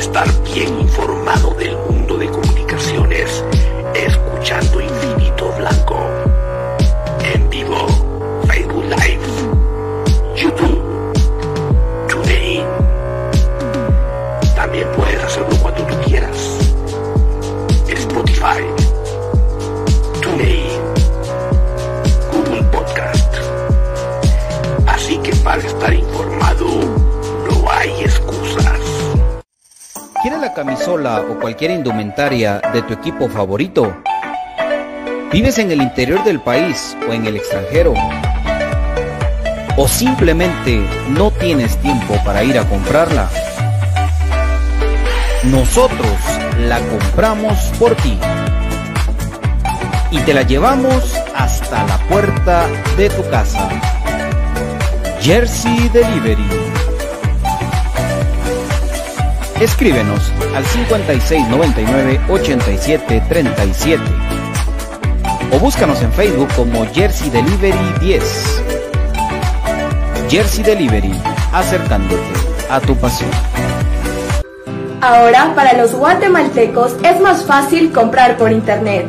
estar bien informado del mundo o cualquier indumentaria de tu equipo favorito? ¿Vives en el interior del país o en el extranjero? ¿O simplemente no tienes tiempo para ir a comprarla? Nosotros la compramos por ti y te la llevamos hasta la puerta de tu casa. Jersey Delivery. Escríbenos al 5699-8737 o búscanos en Facebook como Jersey Delivery 10. Jersey Delivery, acercándote a tu pasión. Ahora para los guatemaltecos es más fácil comprar por internet.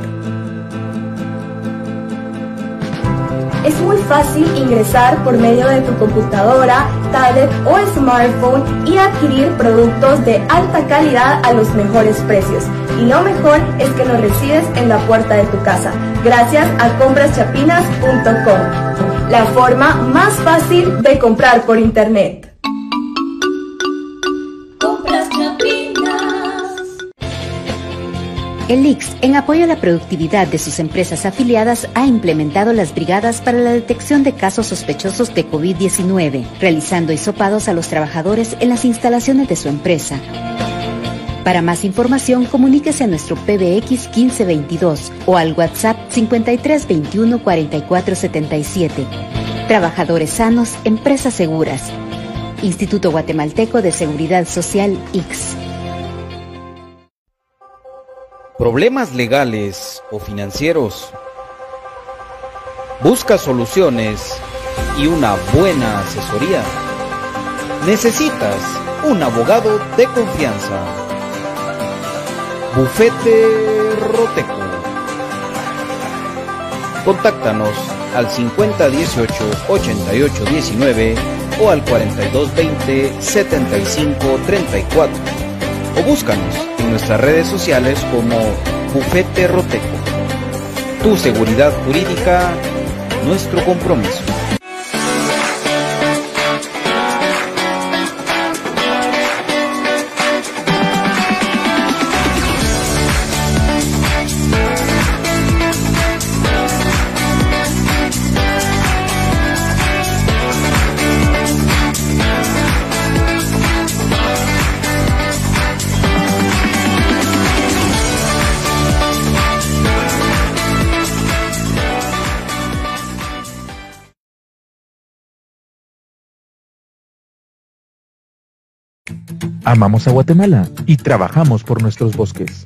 Es muy fácil ingresar por medio de tu computadora, tablet o smartphone y adquirir productos de alta calidad a los mejores precios. Y lo mejor es que lo recibes en la puerta de tu casa, gracias a compraschapinas.com, la forma más fácil de comprar por internet. El IX, en apoyo a la productividad de sus empresas afiliadas, ha implementado las brigadas para la detección de casos sospechosos de COVID-19, realizando hisopados a los trabajadores en las instalaciones de su empresa. Para más información, comuníquese a nuestro PBX 1522 o al WhatsApp 5321 4477. Trabajadores sanos, empresas seguras. Instituto Guatemalteco de Seguridad Social X. ¿Problemas legales o financieros? ¿Busca soluciones y una buena asesoría? Necesitas un abogado de confianza. Bufete Roteco. Contáctanos al 5018-8819 o al 4220-7534 o búscanos nuestras redes sociales como Bufete Roteco. Tu seguridad jurídica, nuestro compromiso. Amamos a Guatemala y trabajamos por nuestros bosques.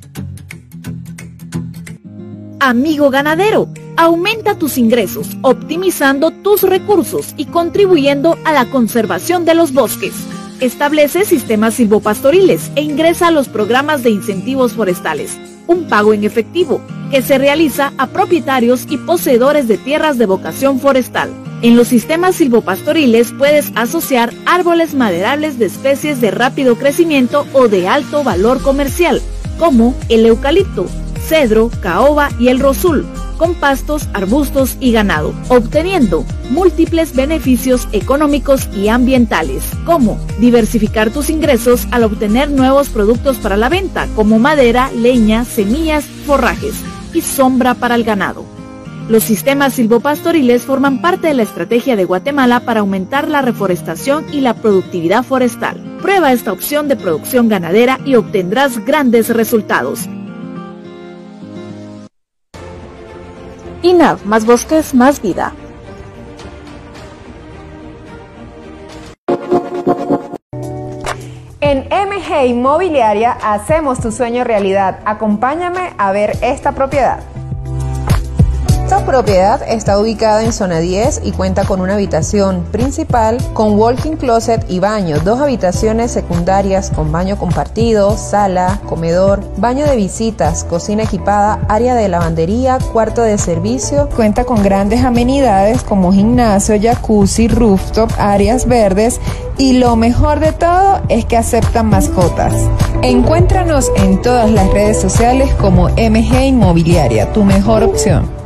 Amigo ganadero, aumenta tus ingresos, optimizando tus recursos y contribuyendo a la conservación de los bosques. Establece sistemas silvopastoriles e ingresa a los programas de incentivos forestales, un pago en efectivo que se realiza a propietarios y poseedores de tierras de vocación forestal. En los sistemas silvopastoriles puedes asociar árboles maderables de especies de rápido crecimiento o de alto valor comercial, como el eucalipto, cedro, caoba y el rosul, con pastos, arbustos y ganado, obteniendo múltiples beneficios económicos y ambientales, como diversificar tus ingresos al obtener nuevos productos para la venta, como madera, leña, semillas, forrajes y sombra para el ganado. Los sistemas silvopastoriles forman parte de la estrategia de Guatemala para aumentar la reforestación y la productividad forestal. Prueba esta opción de producción ganadera y obtendrás grandes resultados. INAV, más bosques, más vida. En MG Inmobiliaria hacemos tu sueño realidad. Acompáñame a ver esta propiedad. Esta propiedad está ubicada en zona 10 y cuenta con una habitación principal con walking closet y baño, dos habitaciones secundarias con baño compartido, sala, comedor, baño de visitas, cocina equipada, área de lavandería, cuarto de servicio. Cuenta con grandes amenidades como gimnasio, jacuzzi, rooftop, áreas verdes y lo mejor de todo es que aceptan mascotas. Encuéntranos en todas las redes sociales como MG Inmobiliaria, tu mejor opción.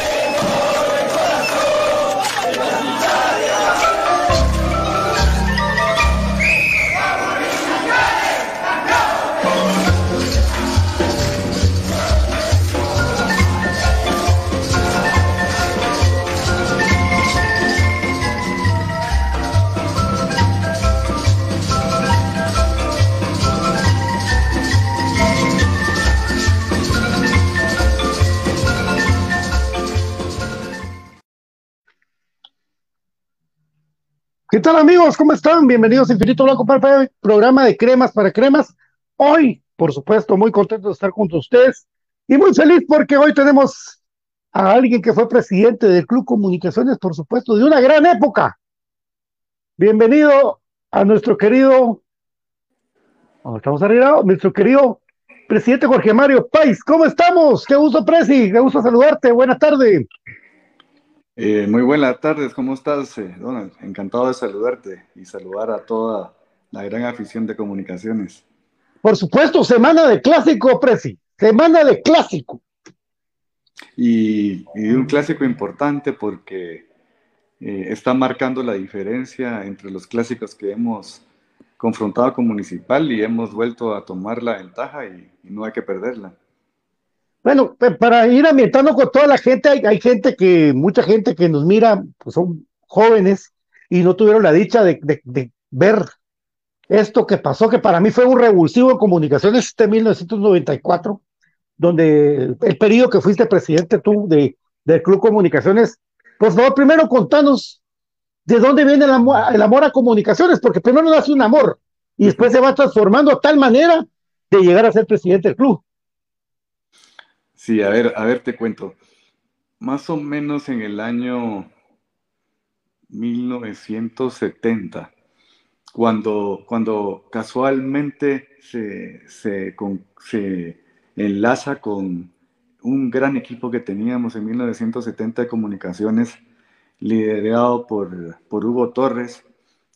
Tal amigos? ¿Cómo están? Bienvenidos a Infinito Blanco para el programa de cremas para cremas. Hoy, por supuesto, muy contento de estar junto a ustedes y muy feliz porque hoy tenemos a alguien que fue presidente del Club Comunicaciones, por supuesto, de una gran época. Bienvenido a nuestro querido, estamos arriba, nuestro querido presidente Jorge Mario Pais. ¿Cómo estamos? Qué gusto, Presi, qué gusto saludarte. Buenas tardes. Eh, muy buenas tardes, ¿cómo estás, eh, Donald? Encantado de saludarte y saludar a toda la gran afición de comunicaciones. Por supuesto, semana de clásico, Presi, semana de clásico. Y, un clásico importante porque eh, está marcando la diferencia entre los clásicos que hemos confrontado con Municipal y hemos vuelto a tomar la ventaja y no hay que perderla. Bueno, para ir ambientando con toda la gente, hay, gente que, mucha gente que nos mira, pues son jóvenes y no tuvieron la dicha de, ver esto que pasó, que para mí fue un revulsivo en comunicaciones este 1994, donde el periodo que fuiste presidente tú de, del Club Comunicaciones, por favor, primero contanos de dónde viene el amor, el amor a comunicaciones, porque primero nace un amor y después se va transformando a tal manera de llegar a ser presidente del club. Sí, a ver, a ver, te cuento. Más o menos en el año 1970, cuando, cuando casualmente se, se, enlaza con un gran equipo que teníamos en 1970 de comunicaciones, liderado por, por Hugo Torres,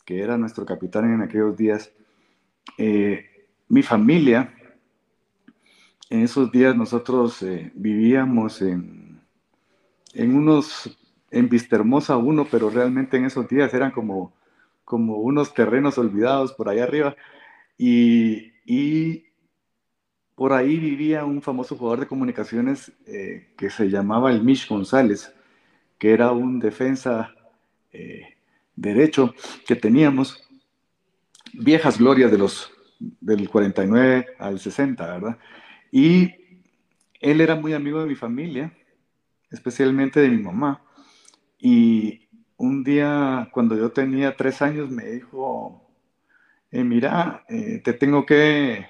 que era nuestro capitán en aquellos días. Eh, mi familia en esos días nosotros eh, vivíamos en, en unos, en Vistahermosa uno, pero realmente en esos días eran como, como unos terrenos olvidados por allá arriba. Y, y por ahí vivía un famoso jugador de comunicaciones eh, que se llamaba el Mish González, que era un defensa eh, derecho que teníamos. Viejas glorias de los, del 49 al 60, ¿verdad? Y él era muy amigo de mi familia, especialmente de mi mamá. Y un día, cuando yo tenía tres años, me dijo, eh, mira, eh, te tengo que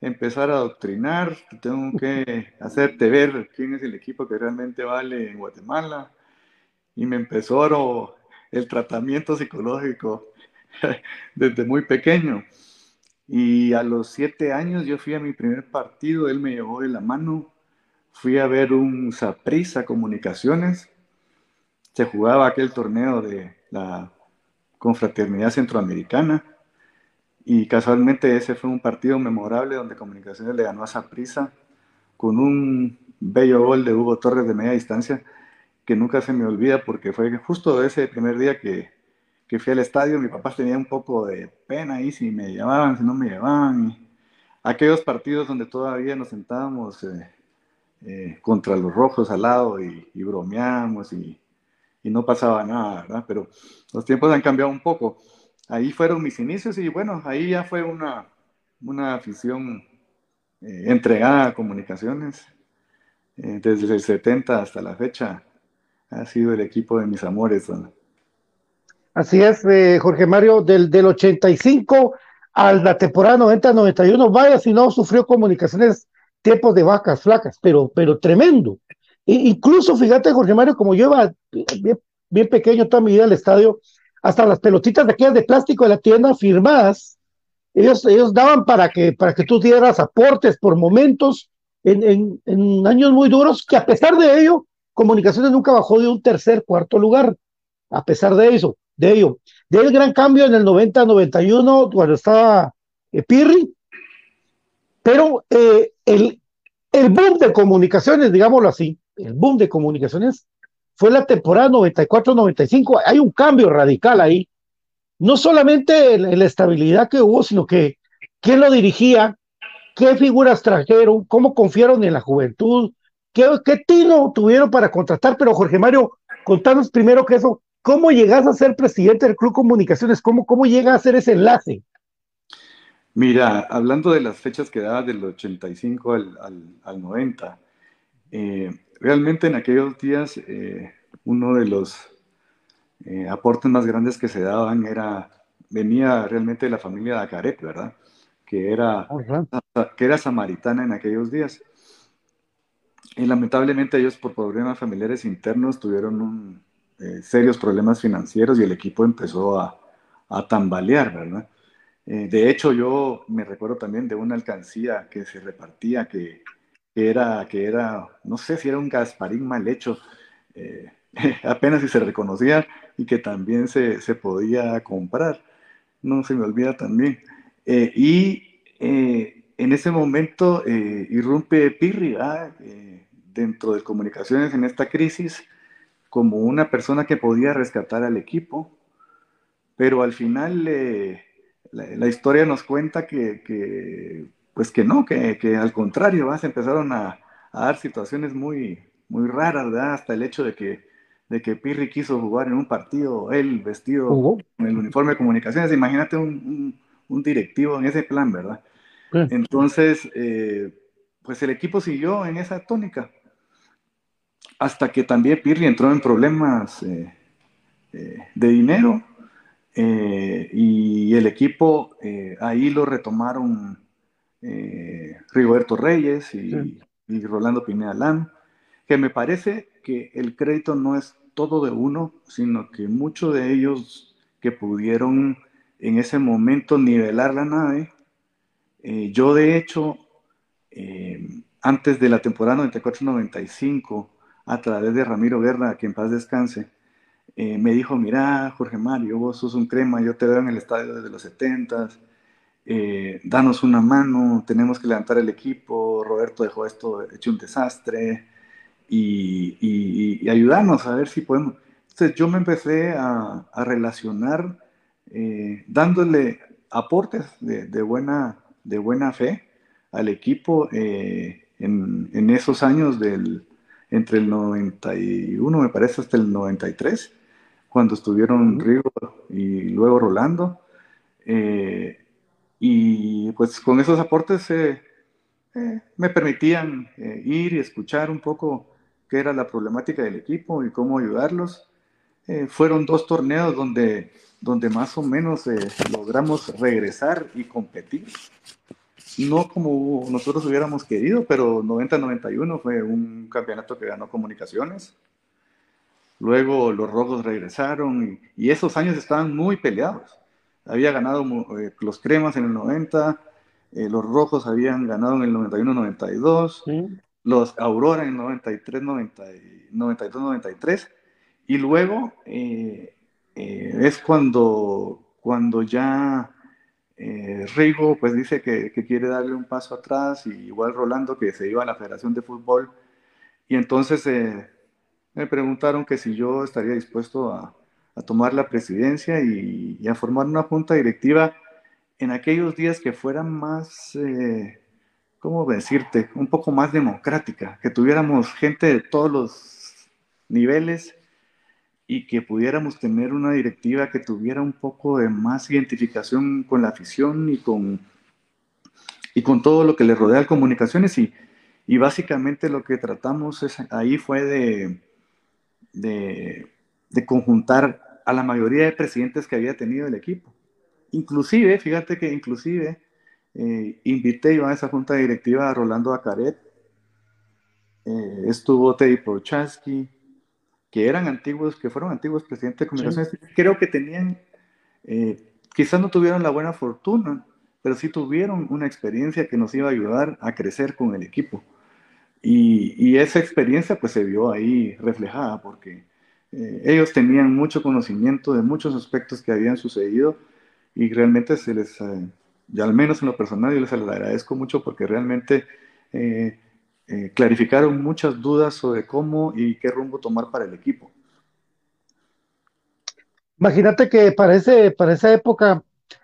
empezar a adoctrinar, te tengo que hacerte ver quién es el equipo que realmente vale en Guatemala. Y me empezó el tratamiento psicológico desde muy pequeño. Y a los siete años yo fui a mi primer partido, él me llevó de la mano, fui a ver un Saprisa Comunicaciones, se jugaba aquel torneo de la Confraternidad Centroamericana. Y casualmente ese fue un partido memorable donde Comunicaciones le ganó a Saprisa con un bello gol de Hugo Torres de media distancia que nunca se me olvida porque fue justo ese primer día que que fui al estadio, mi papá tenía un poco de pena ahí si me llevaban, si no me llevaban. aquellos partidos donde todavía nos sentábamos eh, eh, contra los rojos al lado y, bromeamos y, no pasaba nada, ¿verdad? Pero los tiempos han cambiado un poco. Ahí fueron mis inicios y bueno, ahí ya fue una, una afición eh, entregada a comunicaciones. Desde el 70 hasta la fecha ha sido el equipo de mis amores. Así es, Jorge Mario, del, del 85 a la temporada 90-91, vaya si no sufrió comunicaciones tiempos de vacas flacas, pero, pero tremendo. E incluso, fíjate, Jorge Mario, como yo iba bien, pequeño toda mi vida al estadio, hasta las pelotitas de aquellas de plástico de la tienda firmadas, ellos, ellos daban para que, para que tú dieras aportes por momentos en, en, años muy duros, que a pesar de ello, Comunicaciones nunca bajó de un tercer, cuarto lugar, a pesar de eso, de ello. De el gran cambio en el 90-91, cuando estaba eh, Pirri, pero eh, el, el boom de comunicaciones, digámoslo así, el boom de comunicaciones fue la temporada 94-95. Hay un cambio radical ahí. No solamente en, la estabilidad que hubo, sino que quién lo dirigía, qué figuras trajeron, cómo confiaron en la juventud, qué, qué tino tuvieron para contratar. Pero Jorge Mario, contanos primero que eso, ¿cómo llegas a ser presidente del Club Comunicaciones? ¿Cómo, cómo llega a hacer ese enlace? Mira, hablando de las fechas que daba del 85 al, al, 90, eh, realmente en aquellos días eh, uno de los eh, aportes más grandes que se daban era, venía realmente de la familia de Acaret, ¿verdad? Que era, que era samaritana en aquellos días. Y lamentablemente ellos por problemas familiares internos tuvieron serios problemas financieros y el equipo empezó a, a tambalear, ¿verdad? Eh, de hecho, yo me recuerdo también de una alcancía que se repartía, que, era, que era, no sé si era un Gasparín mal hecho, eh, apenas si se reconocía y que también se, podía comprar. No se me olvida también. Eh, y en ese momento irrumpe Pirri dentro de comunicaciones en esta crisis como una persona que podía rescatar al equipo, pero al final la, historia nos cuenta que, pues que no, que, al contrario, se empezaron a, dar situaciones muy, muy raras, hasta el hecho de que, de que Pirri quiso jugar en un partido, él vestido con el uniforme de comunicaciones, imagínate un, directivo en ese plan, ¿verdad? Entonces, eh, pues el equipo siguió en esa tónica, hasta que también Pirri entró en problemas eh, eh, de dinero eh, y el equipo ahí lo retomaron Rigoberto Reyes y, Rolando Pineda Lam, que me parece que el crédito no es todo de uno, sino que muchos de ellos que pudieron en ese momento nivelar la nave. yo de hecho, antes de la temporada 94-95, a través de Ramiro Guerra, que en paz descanse, eh, me dijo, mira, Jorge Mario, vos sos un crema, yo te veo en el estadio desde los 70, eh, danos una mano, tenemos que levantar el equipo, Roberto dejó esto hecho un desastre, y, ayudarnos a ver si podemos. Entonces yo me empecé a, relacionar eh, dándole aportes de, buena, de buena fe al equipo en, en, esos años del, entre el 91, me parece, hasta el 93 cuando estuvieron Rigo y luego Rolando. Eh, y pues con esos aportes eh, eh, me permitían ir y escuchar un poco qué era la problemática del equipo y cómo ayudarlos. fueron dos torneos donde, donde más o menos logramos regresar y competir. No como nosotros hubiéramos querido, pero 90-91 fue un campeonato que ganó comunicaciones. Luego los rojos regresaron y, esos años estaban muy peleados. Había ganado eh, los cremas en el 90, eh, los rojos habían ganado en el 91-92, los Aurora en el 93, 92, 93. Y luego eh, es cuando, cuando ya Rigo pues dice que, quiere darle un paso atrás y igual Rolando que se iba a la Federación de Fútbol. Y entonces me preguntaron que si yo estaría dispuesto a, tomar la presidencia y, a formar una junta directiva en aquellos días que fueran más, eh, ¿cómo decirte? Un poco más democrática, que tuviéramos gente de todos los niveles y que pudiéramos tener una directiva que tuviera un poco de más identificación con la afición y con, y con todo lo que le rodea a comunicaciones. Y, y básicamente lo que tratamos ahí fue de, de, de conjuntar a la mayoría de presidentes que había tenido el equipo. Inclusive, fíjate que inclusive eh, invité yo a esa junta directiva a Rolando Acaret, eh, estuvo Teddy Prochaski, que eran antiguos, que fueron antiguos presidentes de comunicaciones, creo que tenían, eh, quizás no tuvieron la buena fortuna, pero sí tuvieron una experiencia que nos iba a ayudar a crecer con el equipo. Y, y esa experiencia pues se vio ahí reflejada porque eh, ellos tenían mucho conocimiento de muchos aspectos que habían sucedido y realmente se les, eh, y al menos en lo personal, yo les agradezco mucho porque realmente eh, eh, clarificaron muchas dudas sobre cómo y qué rumbo tomar para el equipo. Imagínate que para, ese, para esa época,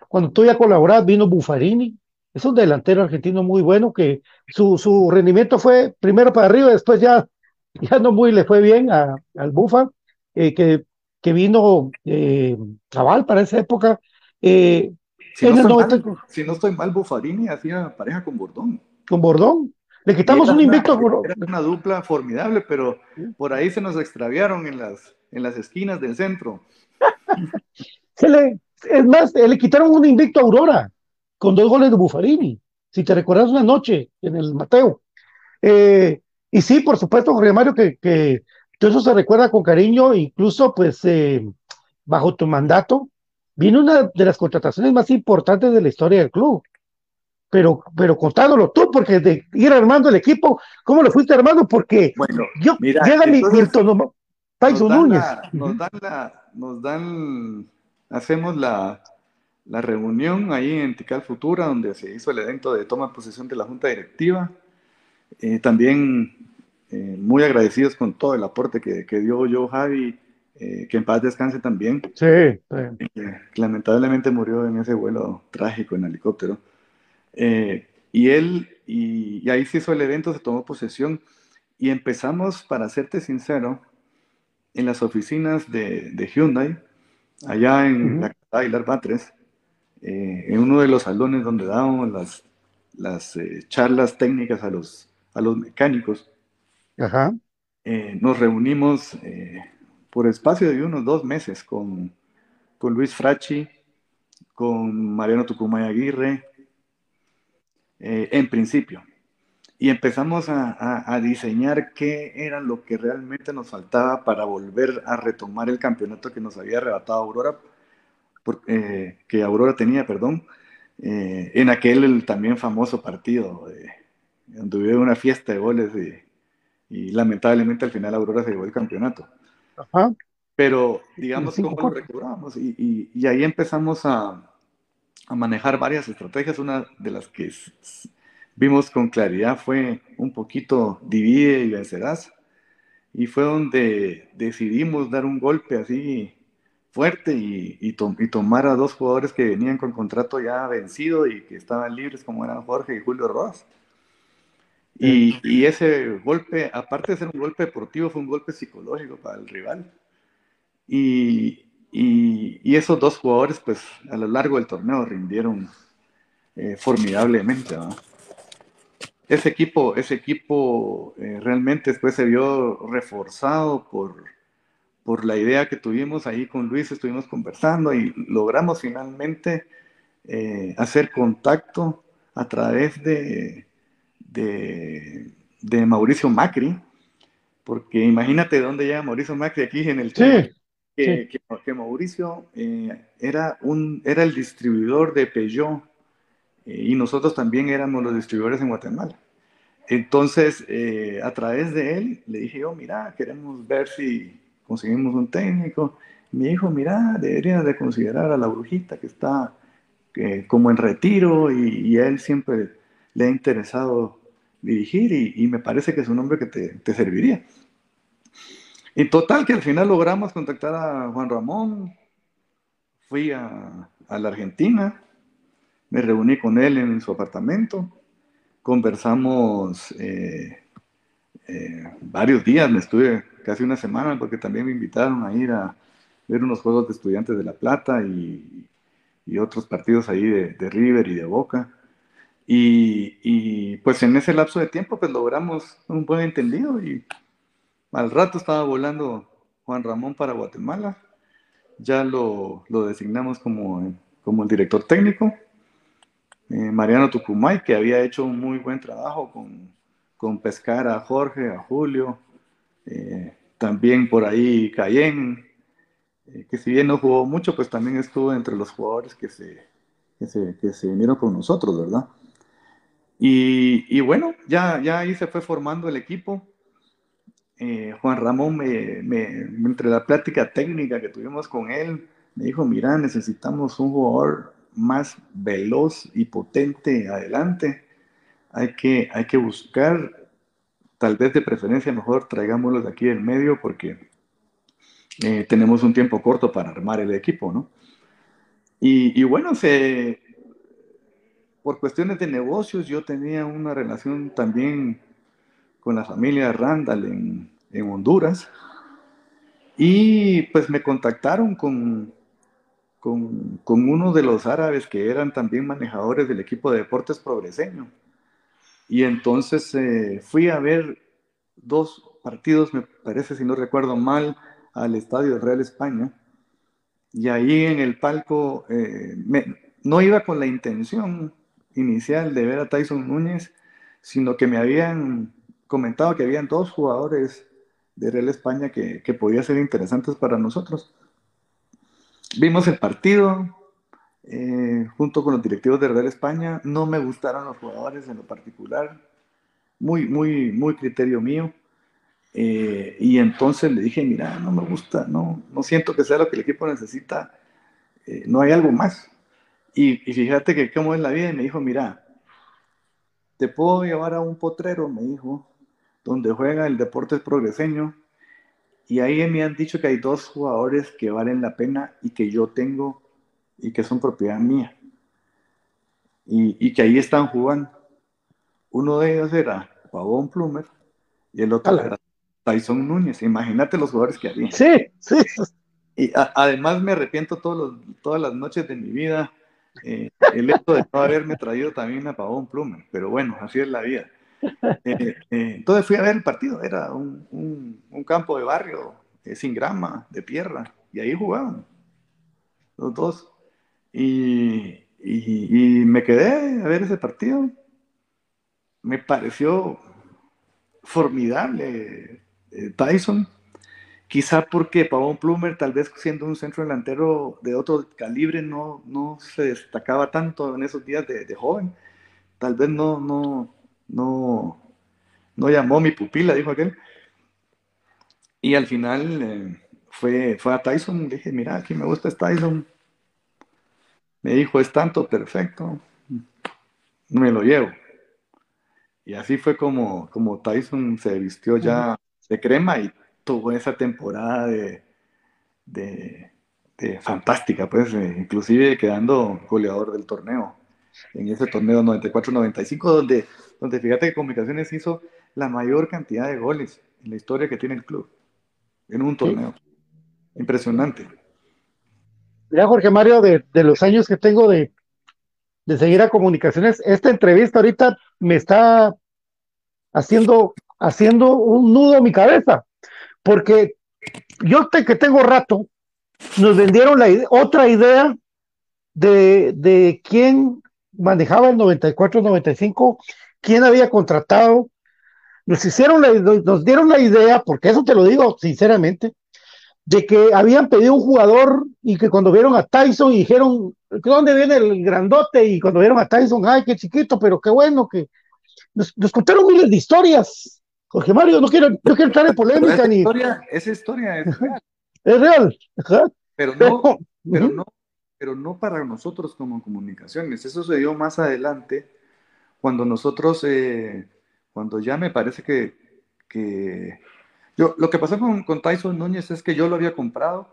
cuando tú ya colaborabas, vino Buffarini, es un delantero argentino muy bueno que su, su rendimiento fue primero para arriba, después ya, ya no muy le fue bien a, al Bufa, eh, que, que vino eh, Cabal para esa época. Eh, si, no estoy mal, si no estoy mal, Buffarini hacía pareja con Bordón. Con Bordón. Le quitamos un invicto. Era una dupla formidable, pero por ahí se nos extraviaron en las, en las esquinas del centro. se le, es más, le quitaron un invicto a Aurora con dos goles de Buffarini. Si te recuerdas una noche en el Mateo. Eh, y sí, por supuesto, Jorge Mario, que, que todo eso se recuerda con cariño, incluso pues eh, bajo tu mandato, viene una de las contrataciones más importantes de la historia del club pero, pero contándolo tú, porque de ir armando el equipo, ¿cómo lo fuiste armando? Porque bueno, yo, mira, llega mi Milton Tyson nos dan Núñez. la- nos dan la, nos dan, hacemos la, la reunión ahí en Tical Futura, donde se hizo el evento de toma de posesión de la Junta Directiva. Eh, también eh, muy agradecidos con todo el aporte que, que dio yo, Javi, eh, que en paz descanse también. Sí, sí. lamentablemente murió en ese vuelo trágico en helicóptero. Eh, y él, y, y ahí se hizo el evento, se tomó posesión y empezamos, para serte sincero, en las oficinas de, de Hyundai, allá en la calle Aguilar Batres, eh, en uno de los salones donde dábamos las, las eh, charlas técnicas a los, a los mecánicos. Ajá. Eh, nos reunimos eh, por espacio de unos dos meses con, con Luis Fracci, con Mariano Tucumay Aguirre, eh, en principio. Y empezamos a, a- a diseñar qué era lo que realmente nos faltaba para volver a retomar el campeonato que nos había arrebatado Aurora, por- eh, que Aurora tenía, perdón, eh, en aquel el también famoso partido, donde hubo una fiesta de goles y, y lamentablemente al final Aurora se llevó el campeonato. Ajá. Pero digamos cómo lo y, y- y ahí empezamos a, a manejar varias estrategias. Una de las que vimos con claridad fue un poquito divide y vencerás. Y fue donde decidimos dar un golpe así fuerte y, y to- y tomar a dos jugadores que venían con contrato ya vencido y que estaban libres, como eran Jorge y Julio Rojas. Y, y ese golpe, aparte de ser un golpe deportivo, fue un golpe psicológico para el rival. Y, y- esos dos jugadores, pues a lo largo del torneo rindieron eh, formidablemente. Ese equipo, ese equipo eh, realmente después se vio reforzado por, por la idea que tuvimos ahí con Luis, estuvimos conversando y logramos finalmente eh, hacer contacto a través de, de, de Mauricio Macri, porque imagínate dónde llega Mauricio Macri aquí en el Sí, que, que- Mauricio eh, era, un, era el distribuidor de Peugeot eh, y nosotros también éramos los distribuidores en Guatemala. Entonces, eh, a través de él, le dije yo, mira, queremos ver si conseguimos un técnico. Me dijo, mira, deberías de considerar a la brujita que está como en retiro y, y a él siempre le ha interesado dirigir y, y me parece que es un hombre que te, te serviría. En total, que al final logramos contactar a Juan Ramón, fui a, a la Argentina, me reuní con él en su apartamento. Conversamos eh, eh, varios días, me estuve casi una semana porque también me invitaron a ir a ver unos juegos de estudiantes de La Plata y, otros partidos ahí de, River y de Boca. Y, pues en ese lapso de tiempo pues logramos un buen entendido y al rato estaba volando Juan Ramón para Guatemala, ya lo, designamos como, como el director técnico. Eh, Mariano Tucumay, que había hecho un muy buen trabajo con, con pescar a Jorge, a Julio, eh, también por ahí Cayenne, eh, que si bien no jugó mucho, pues también estuvo entre los jugadores que se, que se, que se vinieron con nosotros, ¿verdad? Y, y, bueno, ya, ya ahí se fue formando el equipo. Eh, Juan Ramón, me, entre la plática técnica que tuvimos con él, me dijo, mira, necesitamos un jugador más veloz y potente adelante hay que, hay que buscar, tal vez de preferencia mejor traigámoslos aquí en medio porque eh, tenemos un tiempo corto para armar el equipo, ¿no? Y, bueno, se, por cuestiones de negocios yo tenía una relación también con la familia Randall en, en Honduras y pues me contactaron con, con, con, uno de los árabes que eran también manejadores del equipo de deportes progreseño. Y entonces eh, fui a ver dos partidos, me parece, si no recuerdo mal, al Estadio Real España. Y ahí en el palco eh, no iba con la intención inicial de ver a Tyson Núñez, sino que me habían comentado que habían dos jugadores de Real España que, que podían ser interesantes para nosotros. Vimos el partido, eh, junto con los directivos de Real España. No me gustaron los jugadores en lo particular, muy, muy, muy criterio mío. Eh, y entonces le dije, mira, no me gusta, no, no siento que sea lo que el equipo necesita, eh, no hay algo más. Y, fíjate que cómo es la vida, y me dijo, mira, te puedo llevar a un potrero, me dijo, donde juega el deporte progreseño, y ahí me han dicho que hay dos jugadores que valen la pena y que yo tengo y que son propiedad mía. Y, que ahí están jugando. Uno de ellos era Pavón Plumer y el otro era Tyson Núñez. Imagínate los jugadores que había. Sí, sí. Y además me arrepiento todos todas las noches de mi vida eh, el hecho de no haberme traído también a Pavón Plumer. Pero bueno, así es la vida. Eh, eh, entonces fui a ver el partido. Era un, campo de barrio sin grama, de tierra. Y ahí jugaban los dos. Y, me quedé a ver ese partido. Me pareció formidable eh, Tyson. Quizá porque Pavón Plumer, tal vez siendo un centro delantero de otro calibre, no, no se destacaba tanto en esos días de, joven. Tal vez no, no, no, no llamó mi pupila, dijo aquel. Y al final eh, fue, fue a Tyson, le dije, mira, aquí me gusta es Tyson, me dijo, es tanto perfecto, me lo llevo. Y así fue como, como Tyson se vistió ya de crema y tuvo esa temporada de, de, fantástica, pues, eh, inclusive quedando goleador del torneo, en ese torneo 94-95, donde, donde fíjate que Comunicaciones hizo la mayor cantidad de goles en la historia que tiene el club, en un torneo. Impresionante. Mira, Jorge Mario, de, los años que tengo de, seguir a comunicaciones, esta entrevista ahorita me está haciendo, haciendo un nudo en mi cabeza, porque yo te, que tengo rato, nos vendieron la otra idea de, de quién manejaba el 94-95, quién había contratado. Nos hicieron nos dieron la idea, porque eso te lo digo sinceramente, de que habían pedido un jugador y que cuando vieron a Tyson y dijeron, ¿dónde viene el grandote? Y cuando vieron a Tyson, ay, qué chiquito, pero qué bueno que nos, contaron miles de historias. Jorge Mario, no quiero, no quiero entrar en polémica esa ni. Historia, esa historia es real. Es real. Pero no, pero no, pero no para nosotros como comunicaciones. Eso se dio más adelante, cuando nosotros, eh, cuando ya me parece que, que yo, lo que pasó con, con, Tyson Núñez es que yo lo había comprado.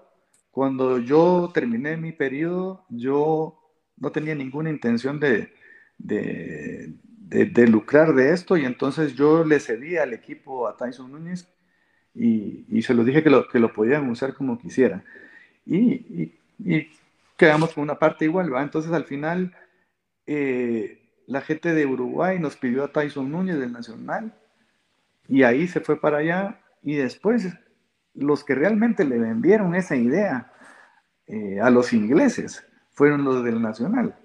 Cuando yo terminé mi periodo, yo no tenía ninguna intención de, de, de, lucrar de esto y entonces yo le cedí al equipo a Tyson Núñez y, se lo dije que lo, que lo podían usar como quisieran. Y, quedamos con una parte igual, ¿va? Entonces al final eh, la gente de Uruguay nos pidió a Tyson Núñez del Nacional y ahí se fue para allá y después los que realmente le vendieron esa idea eh, a los ingleses fueron los del Nacional.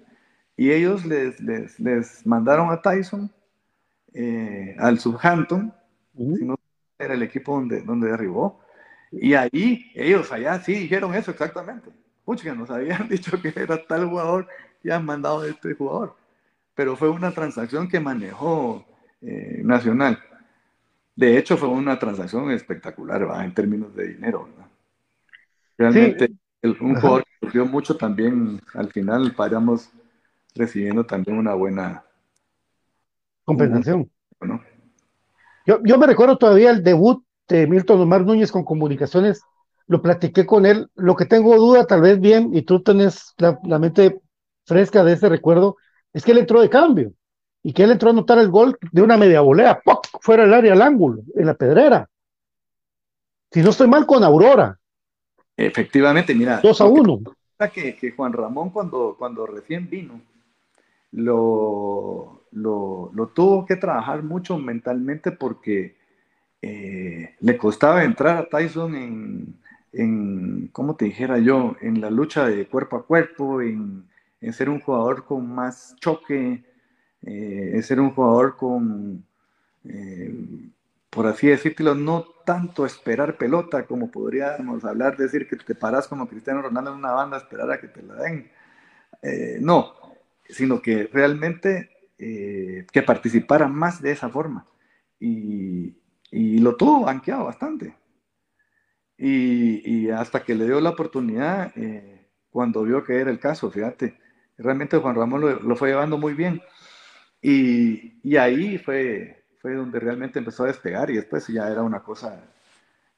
Y ellos les, les, mandaron a Tyson eh, al Southampton, si no era el equipo donde, donde derribó. Y ahí ellos allá sí dijeron eso exactamente. Pucha, nos habían dicho que era tal jugador y han mandado a este jugador. Pero fue una transacción que manejó eh, Nacional. De hecho, fue una transacción espectacular ¿va? en términos de dinero. Realmente, un jugador que sufrió mucho también, al final paramos recibiendo también una buena compensación. Yo, yo me recuerdo todavía el debut de Milton Omar Núñez con comunicaciones, lo platiqué con él, lo que tengo duda tal vez bien, y tú tenés la, mente fresca de ese recuerdo, es que él entró de cambio, y que él entró a anotar el gol de una media volea, fuera del área al ángulo, en la pedrera. Si no estoy mal con Aurora. Efectivamente, mira. 2 a 1. Que, que Juan Ramón cuando, cuando recién vino, lo, lo, tuvo que trabajar mucho mentalmente porque eh, le costaba entrar a Tyson en, en, ¿cómo te dijera yo?, en la lucha de cuerpo a cuerpo, en, ser un jugador con más choque, eh, en ser un jugador con, eh, por así decirlo, no tanto esperar pelota como podríamos hablar, decir que te paras como Cristiano Ronaldo en una banda a esperar a que te la den. no, sino que realmente eh, que participara más de esa forma. Y, lo tuvo banqueado bastante. Y, hasta que le dio la oportunidad, eh, cuando vio que era el caso, fíjate, realmente Juan Ramón lo, fue llevando muy bien. Y, ahí fue, fue donde realmente empezó a despegar y después ya era una cosa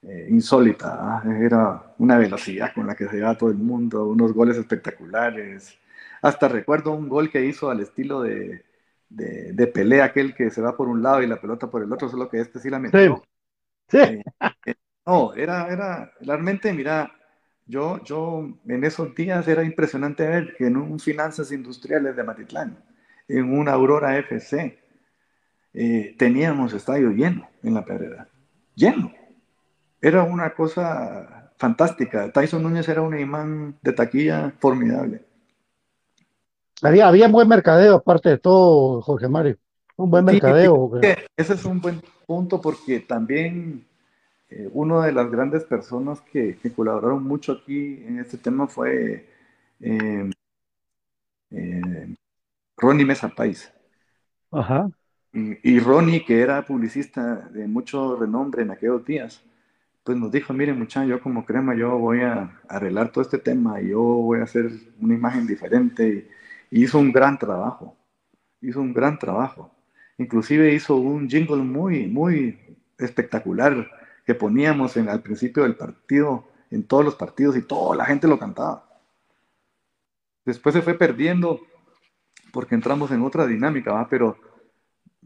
eh, insólita, ¿ah? era una velocidad con la que se llevaba todo el mundo, unos goles espectaculares, hasta recuerdo un gol que hizo al estilo de, de, pelea, aquel que se va por un lado y la pelota por el otro, solo que este sí la metió. Sí. Eh, eh, no, era, era, realmente, mira, yo, yo en esos días era impresionante ver que en un Finanzas Industriales de Matitlán, en una Aurora FC, eh, teníamos estadio lleno en la pedrera, lleno. Era una cosa fantástica. Tyson Núñez era un imán de taquilla formidable. Había, había buen mercadeo, aparte de todo, Jorge Mario. Un buen mercadeo. ese es un buen punto porque también eh, una de las grandes personas que, colaboraron mucho aquí en este tema fue eh, eh, Ronnie Mesa País. Ajá. Y, y, Ronnie, que era publicista de mucho renombre en aquellos días, pues nos dijo, miren muchachos, yo como crema, yo voy a arreglar todo este tema y yo voy a hacer una imagen diferente hizo un gran trabajo, hizo un gran trabajo. Inclusive hizo un jingle muy, muy espectacular que poníamos en, al principio del partido, en todos los partidos y toda la gente lo cantaba. Después se fue perdiendo porque entramos en otra dinámica, ¿va? pero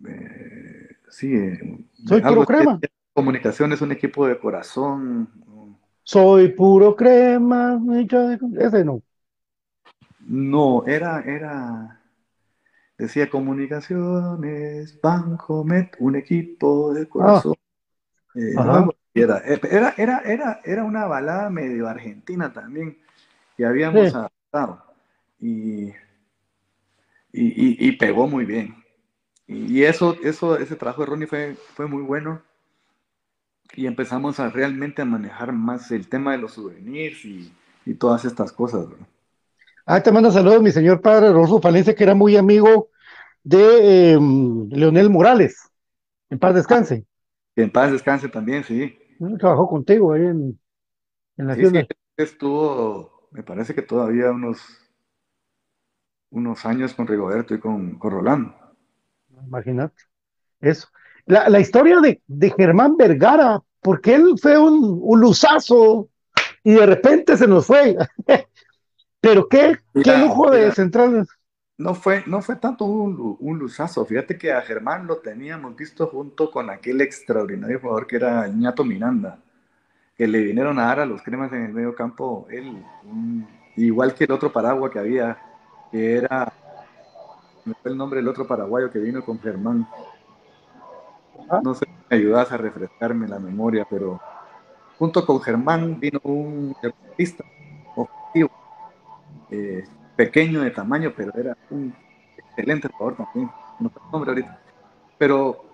eh, sí, eh, soy puro crema. Comunicación es un equipo de corazón. Soy puro crema, ese no. No, era, era, decía comunicaciones, Bancomet, un equipo de corazón. Ah. Eh, era, era, era, era, era una balada medio argentina también que habíamos adaptado y, y, y, pegó muy bien. Y, eso, eso, ese trabajo de Ronnie fue, fue muy bueno y empezamos a realmente a manejar más el tema de los souvenirs y, y todas estas cosas. Ah, te manda saludos mi señor padre Rodolfo Palencia, que era muy amigo de em, Leonel Morales. En paz descanse. En paz descanse también, sí. Trabajó contigo ahí en, la ciudad. estuvo, me parece que todavía unos, unos años con Rigoberto y con, Rolando. Imagínate. Eso. La, historia de, Germán Vergara, porque él fue un, un luzazo y de repente se nos fue. Pero qué, qué lujo de centrales. No fue, no fue tanto un, un luzazo. Fíjate que a Germán lo teníamos visto junto con aquel extraordinario jugador que era Ñato Miranda, que le vinieron a dar a los cremas en el medio campo, él, igual que el otro paraguas que había, que era, me fue el nombre del otro paraguayo que vino con Germán. No sé si me ayudas a refrescarme la memoria, pero junto con Germán vino un deportista objetivo. Eh, pequeño de tamaño, pero era un excelente jugador también. No nombre ahorita. Pero,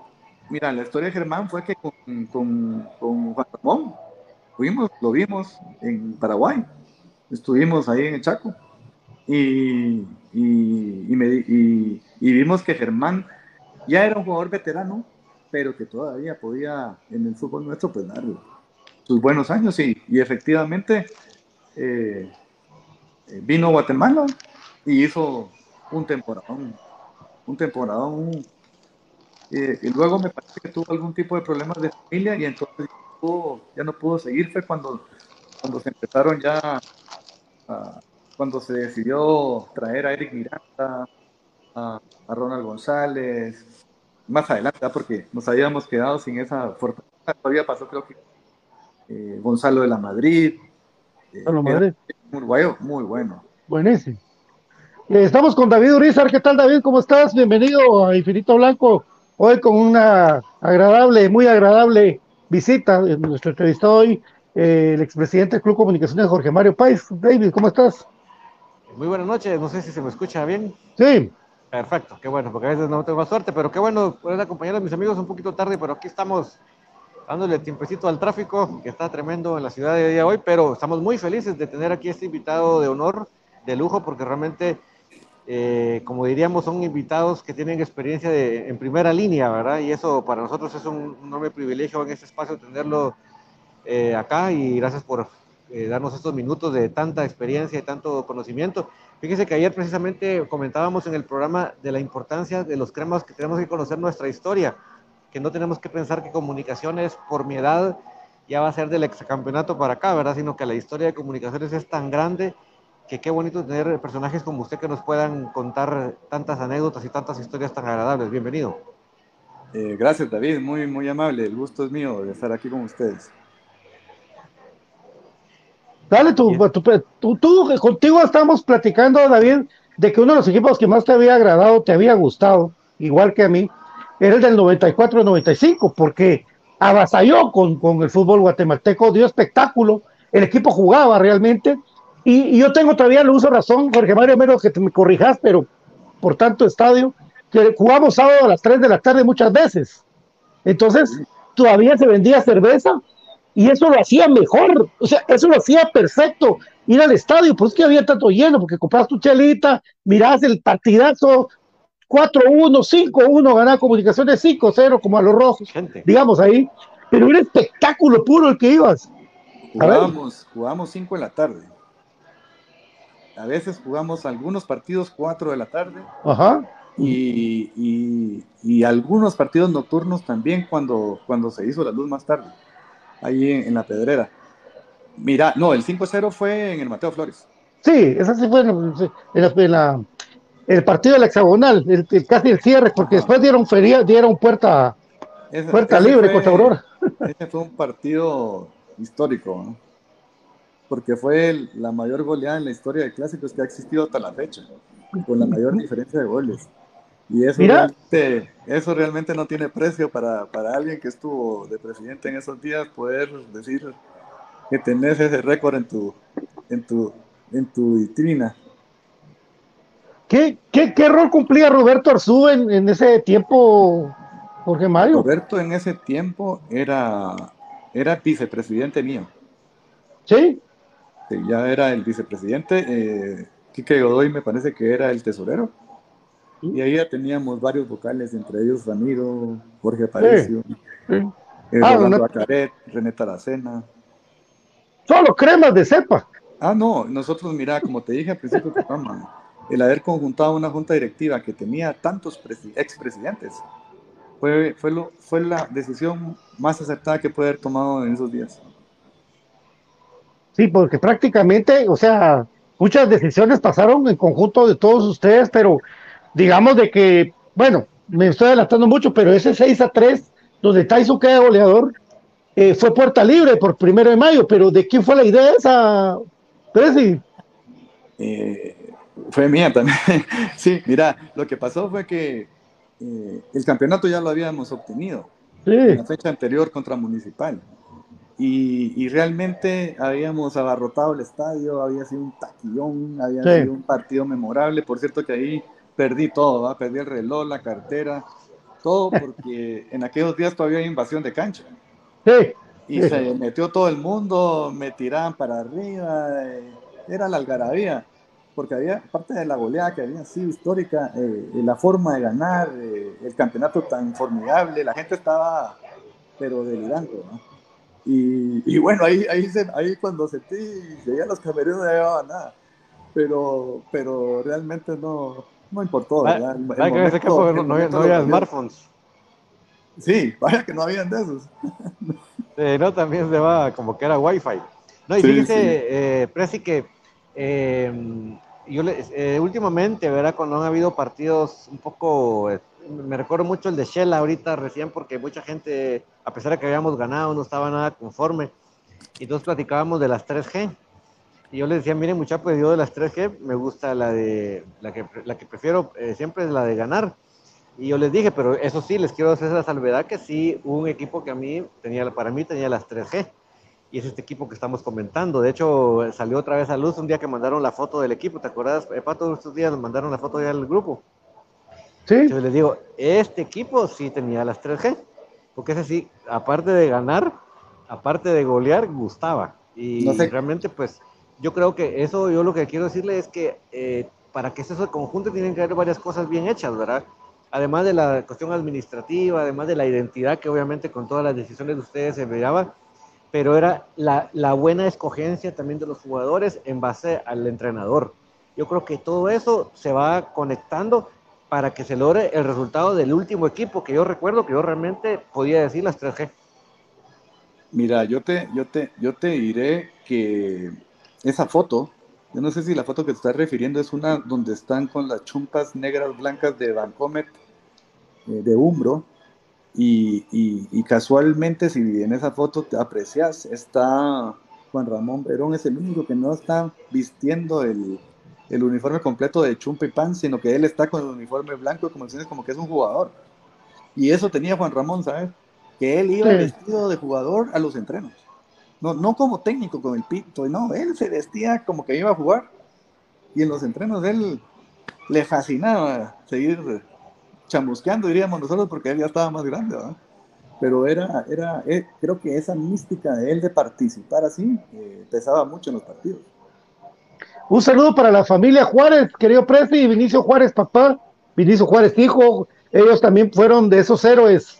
mira, la historia de Germán fue que con, con, con Juan Ramón fuimos, lo vimos en Paraguay. Estuvimos ahí en el Chaco. Y, y, me, y, vimos que Germán ya era un jugador veterano, pero que todavía podía en el fútbol nuestro pues dar sus buenos años y, y efectivamente eh, vino a Guatemala y hizo un temporadón, un temporadón. Eh, y luego me parece que tuvo algún tipo de problemas de familia y entonces ya no pudo seguir. Fue cuando, cuando se empezaron ya, cuando se decidió traer a Eric Miranda, a, Ronald González, más adelante, porque nos habíamos quedado sin esa fortaleza. Todavía pasó, creo que eh, Gonzalo de la Madrid. Madrid. Un uruguayo muy bueno. Buenísimo. Eh, estamos con David Urizar. ¿Qué tal, David? ¿Cómo estás? Bienvenido a Infinito Blanco. Hoy con una agradable, muy agradable visita. Nuestro entrevistado hoy, eh, el expresidente del Club Comunicaciones, Jorge Mario Páez. David, ¿cómo estás? Muy buenas noches. No sé si se me escucha bien. Sí. Perfecto, qué bueno, porque a veces no tengo más suerte, pero qué bueno poder acompañar a mis amigos un poquito tarde, pero aquí estamos dándole tiempecito al tráfico, que está tremendo en la ciudad de día hoy, pero estamos muy felices de tener aquí este invitado de honor, de lujo, porque realmente, eh, como diríamos, son invitados que tienen experiencia de, en primera línea, ¿verdad? Y eso para nosotros es un enorme privilegio en este espacio tenerlo eh, acá y gracias por eh, darnos estos minutos de tanta experiencia y tanto conocimiento. Fíjese que ayer precisamente comentábamos en el programa de la importancia de los cremas que tenemos que conocer nuestra historia que no tenemos que pensar que comunicaciones por mi edad ya va a ser del excampeonato para acá, ¿verdad? Sino que la historia de comunicaciones es tan grande que qué bonito tener personajes como usted que nos puedan contar tantas anécdotas y tantas historias tan agradables. Bienvenido. Eh, gracias, David, muy, muy amable. El gusto es mío de estar aquí con ustedes. Dale, tú, tú, tú, contigo estamos platicando, David, de que uno de los equipos que más te había agradado, te había gustado, igual que a mí, era el del 94-95, porque avasalló con, con el fútbol guatemalteco, dio espectáculo, el equipo jugaba realmente, y, yo tengo todavía el uso razón, Jorge Mario, menos que te me corrijas, pero por tanto estadio, que jugamos sábado a las 3 de la tarde muchas veces. Entonces, todavía se vendía cerveza y eso lo hacía mejor, o sea, eso lo hacía perfecto, ir al estadio, pues que había tanto lleno, porque compras tu chelita, mirás el partidazo, 4-1, 5-1, ganar comunicaciones 5-0 como a los rojos, digamos ahí, pero era espectáculo puro el que ibas. Jugábamos, jugamos 5 en la tarde. A veces jugamos algunos partidos 4 de la tarde. Ajá. Y, y, y, algunos partidos nocturnos también cuando, cuando se hizo la luz más tarde, ahí en, la pedrera. Mira, no, el 5-0 fue en el Mateo Flores. Sí, esa sí fue en en la el partido del hexagonal, el, casi el cierre, porque después dieron feria, dieron puerta, puerta libre contra Aurora. Ese fue un partido histórico, porque fue la mayor goleada en la historia de clásicos que ha existido hasta la fecha, con la mayor diferencia de goles. Y eso, realmente, eso realmente no tiene precio para, para alguien que estuvo de presidente en esos días, poder decir que tenés ese récord en tu, en tu, en tu vitrina. ¿Qué, qué, rol cumplía Roberto Arzú en, ese tiempo, Jorge Mario? Roberto en ese tiempo era, era vicepresidente mío. ¿Sí? sí ya era el vicepresidente. Eh, Quique Godoy me parece que era el tesorero. Y ahí ya teníamos varios vocales, entre ellos Ramiro, Jorge Aparicio, eh, ah, Rolando Acaret, René Taracena. Solo cremas de cepa. Ah, no, nosotros, mira, como te dije al principio del programa, el haber conjuntado una junta directiva que tenía tantos expresidentes fue, fue, lo, fue la decisión más acertada que puede haber tomado en esos días. Sí, porque prácticamente, o sea, muchas decisiones pasaron en conjunto de todos ustedes, pero digamos de que, bueno, me estoy adelantando mucho, pero ese 6 a 3, donde Tyson queda goleador, eh, fue puerta libre por primero de mayo, pero ¿de quién fue la idea esa? Presi? Eh, fue mía también. sí, mira, lo que pasó fue que eh, el campeonato ya lo habíamos obtenido en la fecha anterior contra Municipal. Y, realmente habíamos abarrotado el estadio, había sido un taquillón, había sido un partido memorable. Por cierto que ahí perdí todo, perdí el reloj, la cartera, todo porque en aquellos días todavía había invasión de cancha. Y se metió todo el mundo, me tiraban para arriba, eh, era la algarabía porque había parte de la goleada que había sido histórica, eh, la forma de ganar, eh, el campeonato tan formidable, la gente estaba, pero delirando, ¿no? Y, y, bueno, ahí, ahí, ahí cuando sentí, llegué los camerinos no llevaba nada, pero, pero realmente no, no importó, ¿verdad? Vaya que en ese caso no, había, smartphones. Sí, vaya que no habían de esos. Eh, no, también se va como que era wifi. No, y sí, fíjese, sí. Eh, Presi, que eh, yo eh, últimamente, ¿verdad? Cuando han habido partidos un poco, eh, me recuerdo mucho el de Shell ahorita recién porque mucha gente, a pesar de que habíamos ganado, no estaba nada conforme. Y entonces platicábamos de las 3G. Y yo les decía, miren muchachos, pues yo de las 3G me gusta la de, la que, la que prefiero eh, siempre es la de ganar. Y yo les dije, pero eso sí, les quiero hacer la salvedad que sí, un equipo que a mí tenía, para mí tenía las 3G y es este equipo que estamos comentando. De hecho, salió otra vez a luz un día que mandaron la foto del equipo. ¿Te acuerdas, eh, Pato? Estos días nos mandaron la foto ya al grupo. Sí. Yo les digo, este equipo sí tenía las 3G, porque ese sí, aparte de ganar, aparte de golear, gustaba. Y realmente, pues, yo creo que eso, yo lo que quiero decirle es que eh, para que eso se conjunte tienen que haber varias cosas bien hechas, ¿verdad? Además de la cuestión administrativa, además de la identidad que obviamente con todas las decisiones de ustedes se veía pero era la, la, buena escogencia también de los jugadores en base al entrenador. Yo creo que todo eso se va conectando para que se logre el resultado del último equipo, que yo recuerdo que yo realmente podía decir las 3G. Mira, yo te, yo te, yo te diré que esa foto, yo no sé si la foto que te estás refiriendo es una donde están con las chumpas negras blancas de Vancomet, eh, de Umbro, y, casualmente, si en esa foto te aprecias, está Juan Ramón Verón, es el único que no está vistiendo el, uniforme completo de chumpa y pan, sino que él está con el uniforme blanco, como como que es un jugador. Y eso tenía Juan Ramón, ¿sabes? Que él iba vestido de jugador a los entrenos. No, no como técnico con el pito, no, él se vestía como que iba a jugar. Y en los entrenos él le fascinaba seguir chamusqueando, diríamos nosotros, porque él ya estaba más grande, ¿verdad? Pero era, era eh, creo que esa mística de él de participar así eh, pesaba mucho en los partidos. Un saludo para la familia Juárez, querido Presi, y Vinicio Juárez, papá, Vinicio Juárez, hijo. Ellos también fueron de esos héroes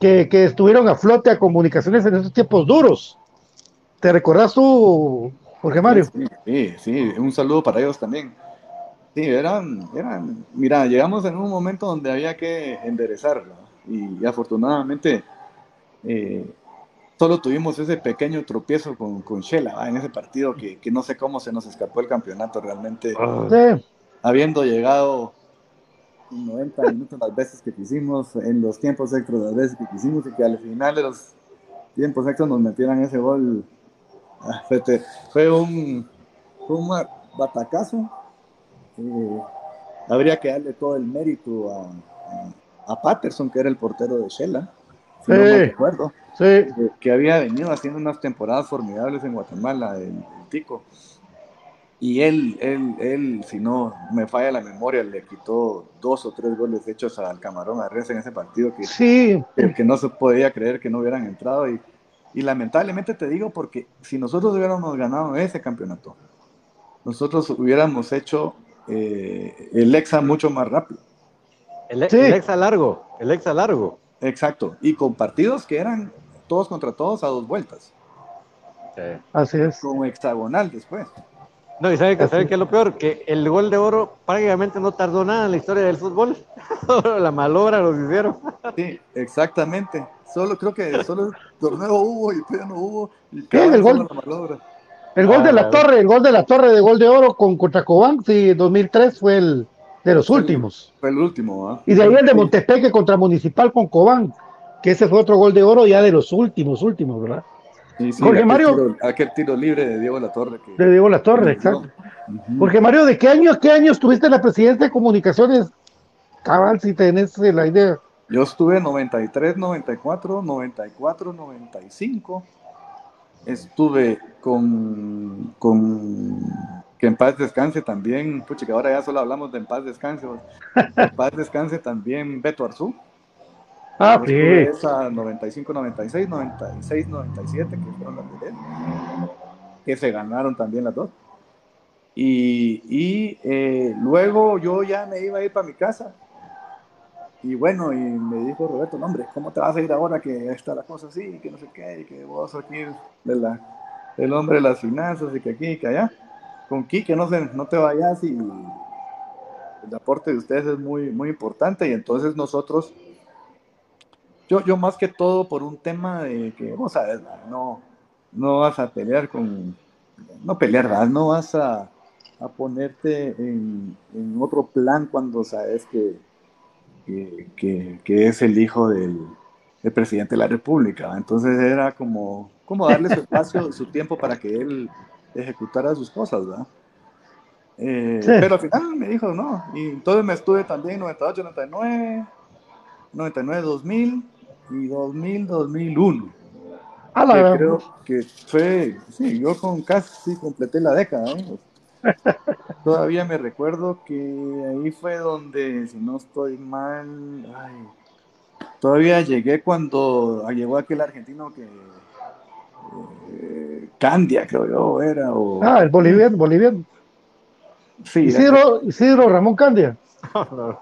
que, que estuvieron a flote a comunicaciones en esos tiempos duros. ¿Te recordás tú, Jorge Mario? sí, sí, un saludo para ellos también. Sí, eran, eran, mira, llegamos en un momento donde había que enderezarlo y, afortunadamente eh, solo tuvimos ese pequeño tropiezo con, con Shela en ese partido que, que, no sé cómo se nos escapó el campeonato realmente, ah. habiendo llegado 90 minutos las veces que quisimos, en los tiempos extras las veces que quisimos y que al final de los tiempos extras nos metieran ese gol. Ah, fue, un, fue un batacazo eh, habría que darle todo el mérito a, a, Patterson, que era el portero de Shela, si no me recuerdo, que, había venido haciendo unas temporadas formidables en Guatemala, el, Tico. Y él, él, él, si no me falla la memoria, le quitó dos o tres goles hechos al Camarón Arres en ese partido que, sí. que, no se podía creer que no hubieran entrado. Y, y lamentablemente te digo, porque si nosotros hubiéramos ganado ese campeonato, nosotros hubiéramos hecho eh, el EXA mucho más rápido. El, EXA largo, el EXA largo. Exacto, y con partidos que eran todos contra todos a dos vueltas. Así es. Como hexagonal después. No, y sabe, sabe que es lo peor, que el gol de oro prácticamente no tardó nada en la historia del fútbol. la malobra los hicieron. sí, exactamente. Solo creo que solo el torneo hubo y pero no hubo. Y el gol, El gol Ah, de la torre, el gol de la torre de gol de oro con contra Cobán, sí, 2003 fue el de los últimos. Fue el último, ¿ah? Y de ahí el de. Montepeque contra Municipal con Cobán, que ese fue otro gol de oro ya de los últimos, últimos, ¿verdad? Sí, sí, Jorge aquel Mario. tiro- aquel tiro libre de Diego La Torre. Que, De Diego La Torre, exacto. Jorge Mario, ¿de qué años, qué años tuviste en la presidencia de comunicaciones? Cabal, si tenés eh, la idea. Yo estuve 93, 94, 94, 95. Estuve con, con que en paz descanse también, pucha, que ahora ya solo hablamos de en paz descanse. En paz descanse también Beto Arzú. Ah, sí. esa 95, 96, 96, 97, que fueron las de él, que se ganaron también las dos. Y, y eh, luego yo ya me iba a ir para mi casa. Y bueno, y me dijo Roberto, no, hombre, ¿cómo te vas a ir ahora que está la cosa así, que no sé qué, y que vos aquí de la, el hombre de las finanzas y que aquí y que allá? Con Quique no, se, no te vayas y el aporte de ustedes es muy, muy importante y entonces nosotros, yo, yo más que todo por un tema de que, vos sabes, ¿verdad? no, no vas a pelear con, no pelear, ¿verdad? no vas a, a ponerte en, en otro plan cuando sabes que, que, que- que es el hijo del, del presidente de la República. Entonces era como, como darle su espacio, su tiempo para que él ejecutara sus cosas, ¿verdad? Eh, Sí. Pero al final me dijo, no, y entonces me estuve también 98, 99, 99, 2000 y 2000, 2001. A la que creo que fue, sí, yo con casi completé la década. ¿eh? Todavía me recuerdo que ahí fue donde, si no estoy mal, ay, todavía llegué cuando llegó aquel argentino que eh, Candia, creo yo, era. O, Ah, el boliviano, boliviano. sí, Isidro, Isidro Ramón Candia.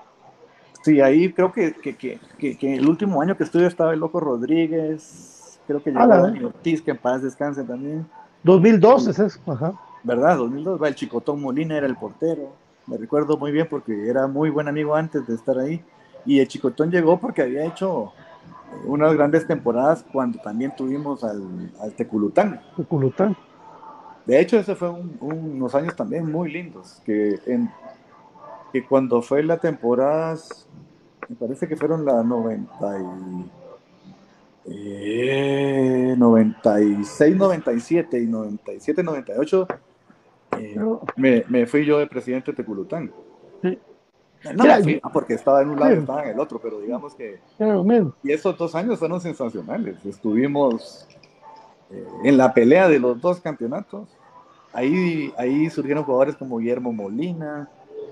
sí, ahí creo que, que, que, que- el último año que estuve estaba el Loco Rodríguez, creo que llegó Ah, Dani verdad. Ortiz, que en paz descanse también. 2002 es eso. Ajá. ¿Verdad? 2002, va, el Chicotón Molina era el portero, me recuerdo muy bien porque era muy buen amigo antes de estar ahí, y el Chicotón llegó porque había hecho eh, unas grandes temporadas cuando también tuvimos al, al Teculután. Cuculután. De hecho, ese fue un- unos años también muy lindos, que, en, que cuando fue la temporada, me parece que fueron las 90 y, eh, 96, 97 y 97, 98, eh, me, me fui yo de presidente de Teculután. Sí. No me fui, yo- porque estaba en un lado y estaba en el otro, pero digamos que mismo. y esos dos años fueron sensacionales. Estuvimos eh, en la pelea de los dos campeonatos. Ahí, ahí surgieron jugadores como Guillermo Molina,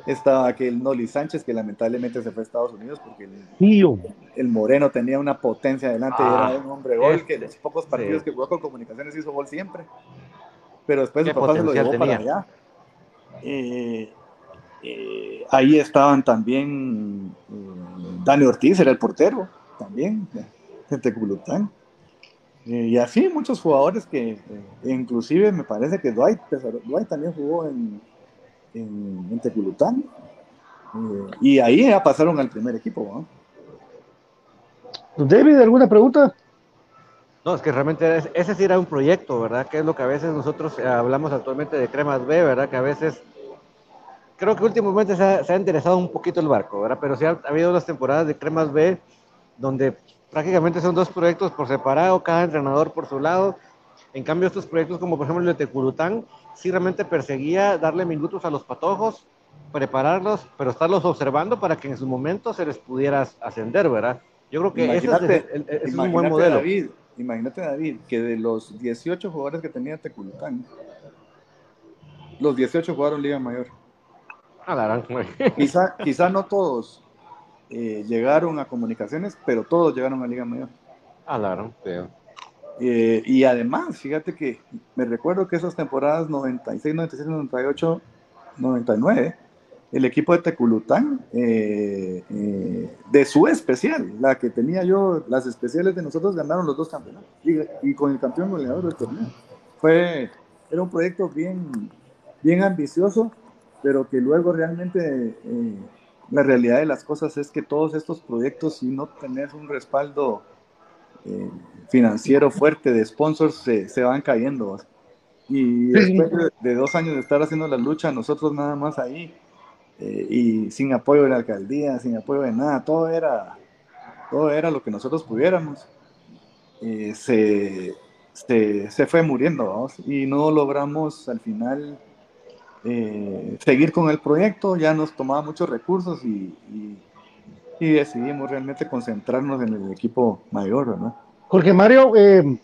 estaba aquel Noli Sánchez que lamentablemente se fue a Estados Unidos porque el, Tío. el Moreno tenía una potencia adelante y Ah, era un hombre gol que los pocos partidos sí. que jugó con comunicaciones hizo gol siempre. Pero después su papá se lo llevó para allá. Eh, eh, ahí estaban también eh, Dani Ortiz, era el portero, también, de Teculután. Eh, y así muchos jugadores que, eh, inclusive me parece que Dwight, Pesaro- Dwight también jugó en, en, en Teculután. Eh, y ahí ya pasaron al primer equipo. ¿no? David, ¿alguna pregunta? No, es que realmente es- ese sí era un proyecto, ¿verdad? Que es lo que a veces nosotros eh, hablamos actualmente de Cremas B, ¿verdad? Que a veces, creo que últimamente se ha, se ha interesado un poquito el barco, ¿verdad? Pero sí ha, ha habido unas temporadas de Cremas B donde prácticamente son dos proyectos por separado, cada entrenador por su lado. En cambio, estos proyectos como por ejemplo el de Tecurután, sí realmente perseguía darle minutos a los patojos, prepararlos, pero estarlos observando para que en su momento se les pudiera ascender, ¿verdad? Yo creo que ese es, el- el- es un buen modelo. David, imagínate, David, que de los 18 jugadores que tenía Teculután, los 18 jugaron Liga Mayor. Ah. Quizá, quizá no todos eh, llegaron a comunicaciones, pero todos llegaron a Liga Mayor. Ah, la gran, sí. Eh, y además, fíjate que me recuerdo que esas temporadas 96, 97, 98, 99, el equipo de Teculután, eh, eh, de su especial, la que tenía yo, las especiales de nosotros ganaron los dos campeonatos y, y con el campeón goleador del torneo. Fue, era un proyecto bien, bien ambicioso, pero que luego realmente eh, la realidad de las cosas es que todos estos proyectos, si no tenés un respaldo eh, financiero fuerte de sponsors, se, se van cayendo. Y después de, de dos años de estar haciendo la lucha, nosotros nada más ahí, eh, y sin apoyo de la alcaldía, sin apoyo de nada, todo era, todo era lo que nosotros pudiéramos. Eh, se, se, se, fue muriendo ¿vamos? y no logramos al final eh, seguir con el proyecto, ya nos tomaba muchos recursos y, y, decidimos realmente concentrarnos en el equipo mayor. ¿no? Jorge Mario, eh,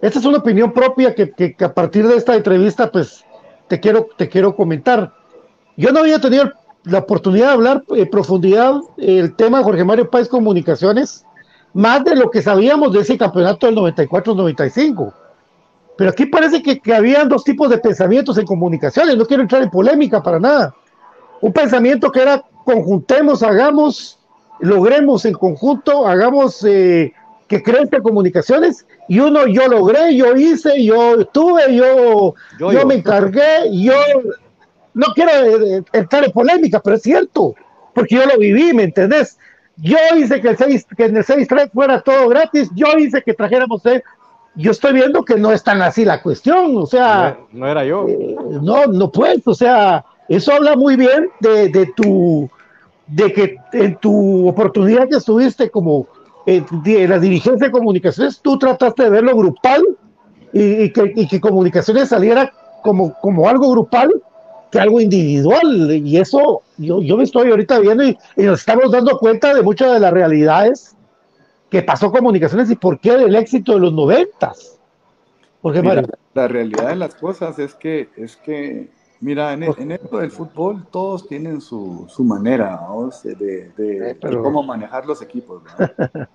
esta es una opinión propia que, que, que, a partir de esta entrevista pues te quiero, te quiero comentar. Yo no había tenido la oportunidad de hablar en profundidad el tema de Jorge Mario Páez Comunicaciones, más de lo que sabíamos de ese campeonato del 94-95. Pero aquí parece que, que habían dos tipos de pensamientos en comunicaciones, no quiero entrar en polémica para nada. Un pensamiento que era conjuntemos, hagamos, logremos en conjunto, hagamos eh, que crezca comunicaciones, y uno yo logré, yo hice, yo tuve, yo, yo, yo me encargué, yo no quiero eh, entrar en polémica, pero es cierto, porque yo lo viví, ¿me entendés? Yo hice que, el 6, que en el 6-3 fuera todo gratis, yo hice que trajéramos, eh, yo estoy viendo que no es tan así la cuestión, o sea... No, no era yo. Eh, no, no puedes, o sea, eso habla muy bien de, de, tu, de que en tu oportunidad que estuviste como eh, de la dirigencia de comunicaciones, tú trataste de verlo grupal y, y, que, y que comunicaciones saliera como, como algo grupal algo individual. Y eso, yo, yo me estoy ahorita viendo y, y, nos estamos dando cuenta de muchas de las realidades que pasó comunicaciones y por qué del éxito de los noventas. Porque mira, la realidad de las cosas es que, es que mira, en, en esto del fútbol todos tienen su, su manera ¿no? de, de, de, Pero... cómo manejar los equipos. ¿no?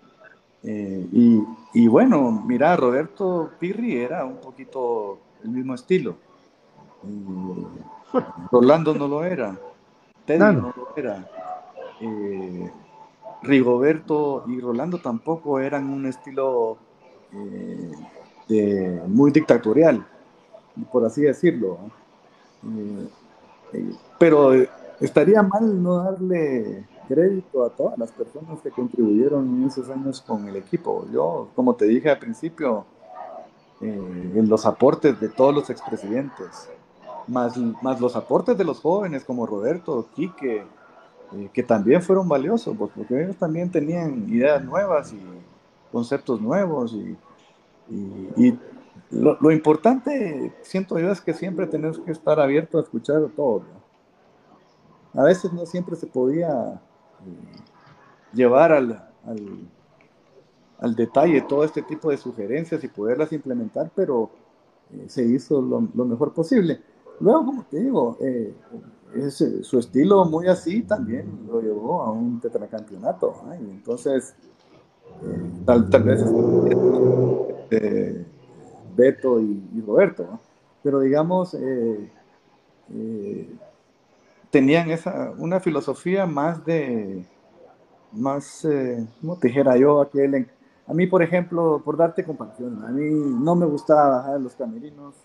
eh, y, y, bueno, mira, Roberto Pirri era un poquito el mismo estilo. Y, Rolando no lo era, Teddy no, no lo era, eh, Rigoberto y Rolando tampoco eran un estilo eh, de, muy dictatorial, por así decirlo. Eh, eh pero estaría mal no darle crédito a todas las personas que contribuyeron en esos años con el equipo. Yo, como te dije al principio, eh, en los aportes de todos los expresidentes, más, más los aportes de los jóvenes como Roberto, Quique, eh, que también fueron valiosos, pues, porque ellos también tenían ideas nuevas y conceptos nuevos. Y, y, lo, lo, importante, siento yo, es que siempre tenemos que estar abiertos a escuchar todo. A veces no siempre se podía eh, llevar al, al, al, detalle todo este tipo de sugerencias y poderlas implementar, pero eh, se hizo lo mejor posible. Luego, como te digo, eh, ese, su estilo muy así también lo llevó a un tetracampeonato. ¿eh? Entonces, eh, tal, tal, vez eh, Beto y, Roberto, pero digamos, eh, tenían esa, una filosofía más de, más, ¿cómo te dijera yo? Aquel, a mí, por ejemplo, por darte comparación, a mí no me gustaba bajar los camerinos.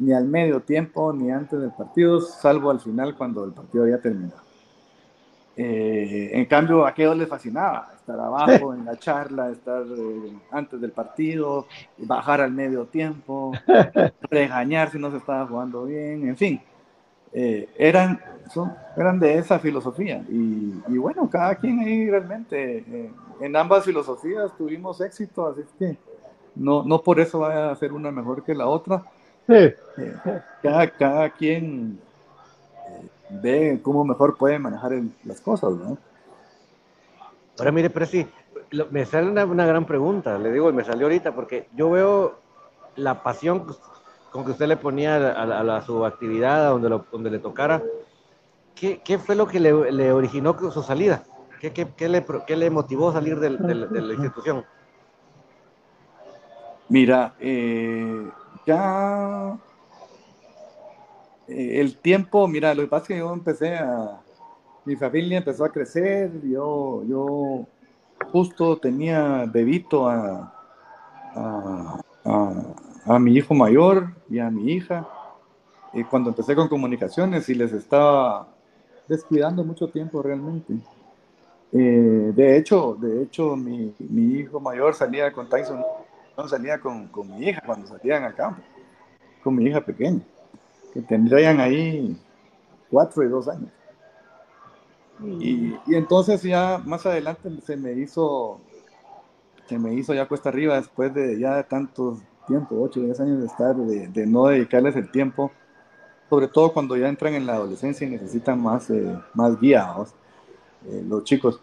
Ni al medio tiempo, ni antes del partido, salvo al final cuando el partido había terminado. Eh, en cambio, a aquellos les fascinaba estar abajo en la charla, estar eh, antes del partido, bajar al medio tiempo, regañar si no se estaba jugando bien, en fin. Eh, eran, son, eran de esa filosofía. Y, y bueno, cada quien ahí realmente, eh, en ambas filosofías tuvimos éxito, así que no, no por eso vaya a ser una mejor que la otra Cada, cada quien eh, ve cómo mejor puede manejar las cosas, ¿no? Ahora mire, pero sí, me sale una, una, gran pregunta, le digo, me salió ahorita, porque yo veo la pasión con que usted le ponía a, a, a su actividad, a donde, donde le tocara. ¿Qué, ¿Qué, fue lo que le, le originó su salida? ¿Qué, qué, qué, le, ¿Qué le motivó a salir de, de, de la institución? Mira, eh, ya eh, el tiempo, mira, lo que pasa es que yo empecé a, mi familia empezó a crecer, yo, yo justo tenía bebito a, a, a, mi hijo mayor y a mi hija, y cuando empecé con comunicaciones y les estaba descuidando mucho tiempo realmente. Eh, de hecho, de hecho mi, mi, hijo mayor salía con Tyson, no salía con, con mi hija cuando salían al campo. con mi hija pequeña, que tendrían ahí cuatro y dos años. Y, y, entonces ya más adelante se me hizo, se me hizo ya cuesta arriba después de ya tantos tiempo, 8 o 10 años de estar, de, de, no dedicarles el tiempo, sobre todo cuando ya entran en la adolescencia y necesitan más, eh, más guía, eh, los chicos.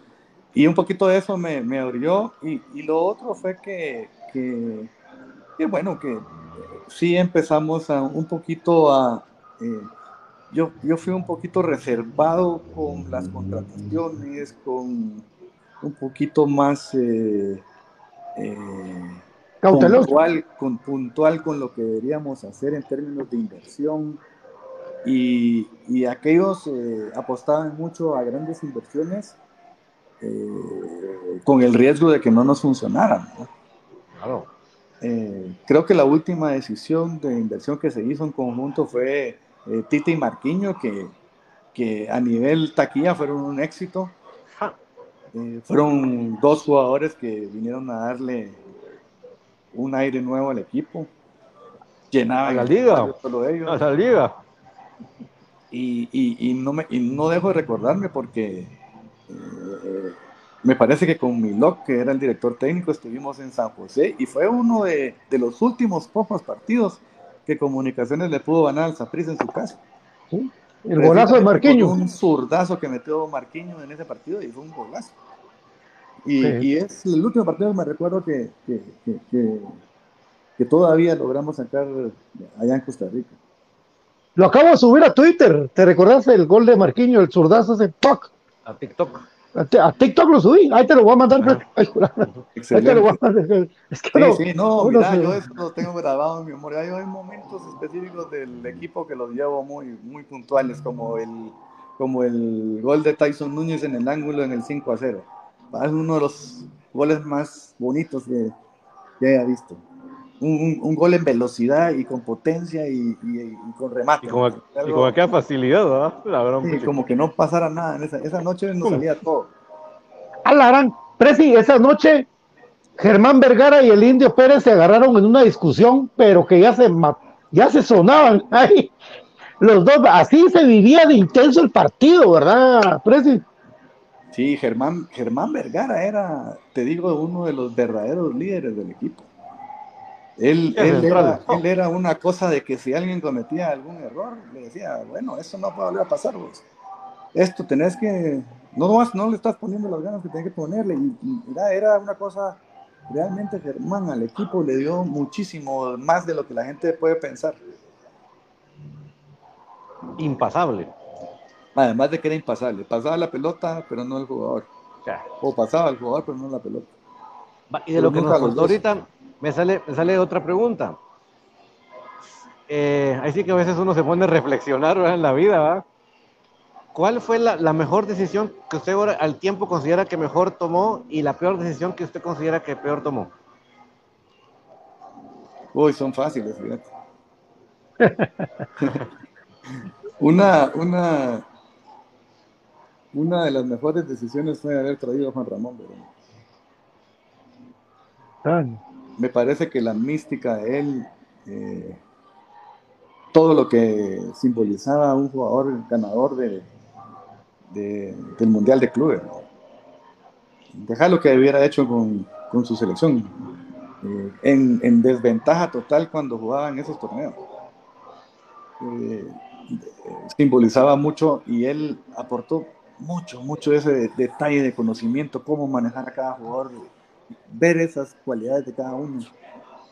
Y un poquito de eso me, me abrió y, y, lo otro fue que, que, que, bueno, que sí empezamos a un poquito a... Eh, yo, yo fui un poquito reservado con las contrataciones, con un poquito más eh, eh, puntual, con, puntual con lo que deberíamos hacer en términos de inversión. Y, y aquellos eh, apostaban mucho a grandes inversiones eh, con el riesgo de que no nos funcionaran. ¿no? Claro. Eh, creo que la última decisión de inversión que se hizo en conjunto fue eh, y Marquiño, que, que, a nivel taquilla fueron un éxito. Eh, fueron dos jugadores que vinieron a darle un aire nuevo al equipo. Llenaban la liga. Solo ellos. A la liga. Y, y, y, no me, y no dejo de recordarme porque eh, me parece que con Milok, que era el director técnico, estuvimos en San José y fue uno de, de los últimos pocos partidos que Comunicaciones le pudo ganar al Saprissa en su casa. ¿Sí? El golazo de Marquinho. Un zurdazo que metió Marquinho en ese partido y fue un golazo. Y, sí. y es el último partido que me recuerdo que, que, que, que, todavía logramos sacar allá en Costa Rica. Lo acabo de subir a Twitter. ¿Te recordás el gol de Marquinho, el zurdazo ese ¡toc! A TikTok. A, TikTok lo subí, ahí te lo voy a mandar. Ah, ahí te lo voy a mandar. Es que sí, no, sí, no, mira, yo eso lo tengo grabado en mi memoria. Hay, hay, momentos específicos del equipo que los llevo muy, muy puntuales, como el, como el gol de Tyson Núñez en el ángulo en el 5 a 0. Es uno de los goles más bonitos que, que haya visto. Un, gol en velocidad y con potencia y, y, y con remate. Y con, y con aquella facilidad, ¿verdad? La verdad, sí, como que no pasara nada. En esa, esa noche nos salía todo. A la gran, Presi, esa noche Germán Vergara y el Indio Pérez se agarraron en una discusión, pero que ya se, ya se sonaban ahí. Los dos, así se vivía de intenso el partido, ¿verdad, Presi? Sí, Germán, Germán Vergara era, te digo, uno de los verdaderos líderes del equipo. Él, él, era, él, era, una cosa de que si alguien cometía algún error, le decía, bueno, eso no puede volver a pasar vos. Esto tenés que, no, no le estás poniendo las ganas que tenés que ponerle. Y, y era, era una cosa, realmente Germán al equipo le dio muchísimo más de lo que la gente puede pensar. Impasable. Además de que era impasable. Pasaba la pelota, pero no el jugador. Ya. O pasaba el jugador, pero no la pelota. Y de pero lo que nos contó ahorita, me sale, me sale otra pregunta. Eh, ahí sí que a veces uno se pone a reflexionar ¿verdad? en la vida, ¿verdad? ¿Cuál fue la, la, mejor decisión que usted ahora al tiempo considera que mejor tomó y la peor decisión que usted considera que peor tomó? Uy, son fáciles, fíjate. una, una, una de las mejores decisiones fue haber traído a Juan Ramón Verón. Me parece que la mística de él, eh, todo lo que simbolizaba un jugador ganador de, de, del Mundial de Clubes. Dejar lo que hubiera hecho con, con su selección. Eh, en, en, desventaja total cuando jugaba en esos torneos. Eh, simbolizaba mucho y él aportó mucho, mucho ese detalle de conocimiento, cómo manejar a cada jugador, ver esas cualidades de cada uno.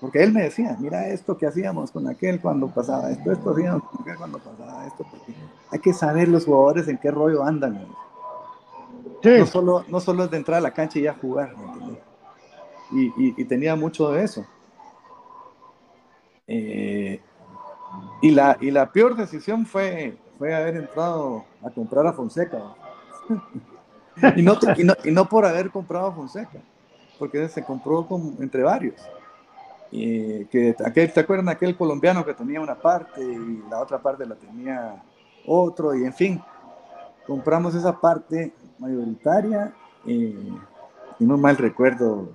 Porque él me decía, mira esto que hacíamos con aquel cuando pasaba esto, esto hacíamos con aquel cuando pasaba esto, porque hay que saber los jugadores en qué rollo andan. Sí. No, solo, no solo es de entrar a la cancha y ya jugar, y, y, y, tenía mucho de eso. Eh, y, la, y la peor decisión fue, fue haber entrado a comprar a Fonseca. y, no, y, no, y no por haber comprado a Fonseca, porque se compró con, entre varios. Y que aquel, ¿te acuerdan aquel colombiano que tenía una parte y la otra parte la tenía otro? Y en fin, compramos esa parte mayoritaria y, y no mal recuerdo,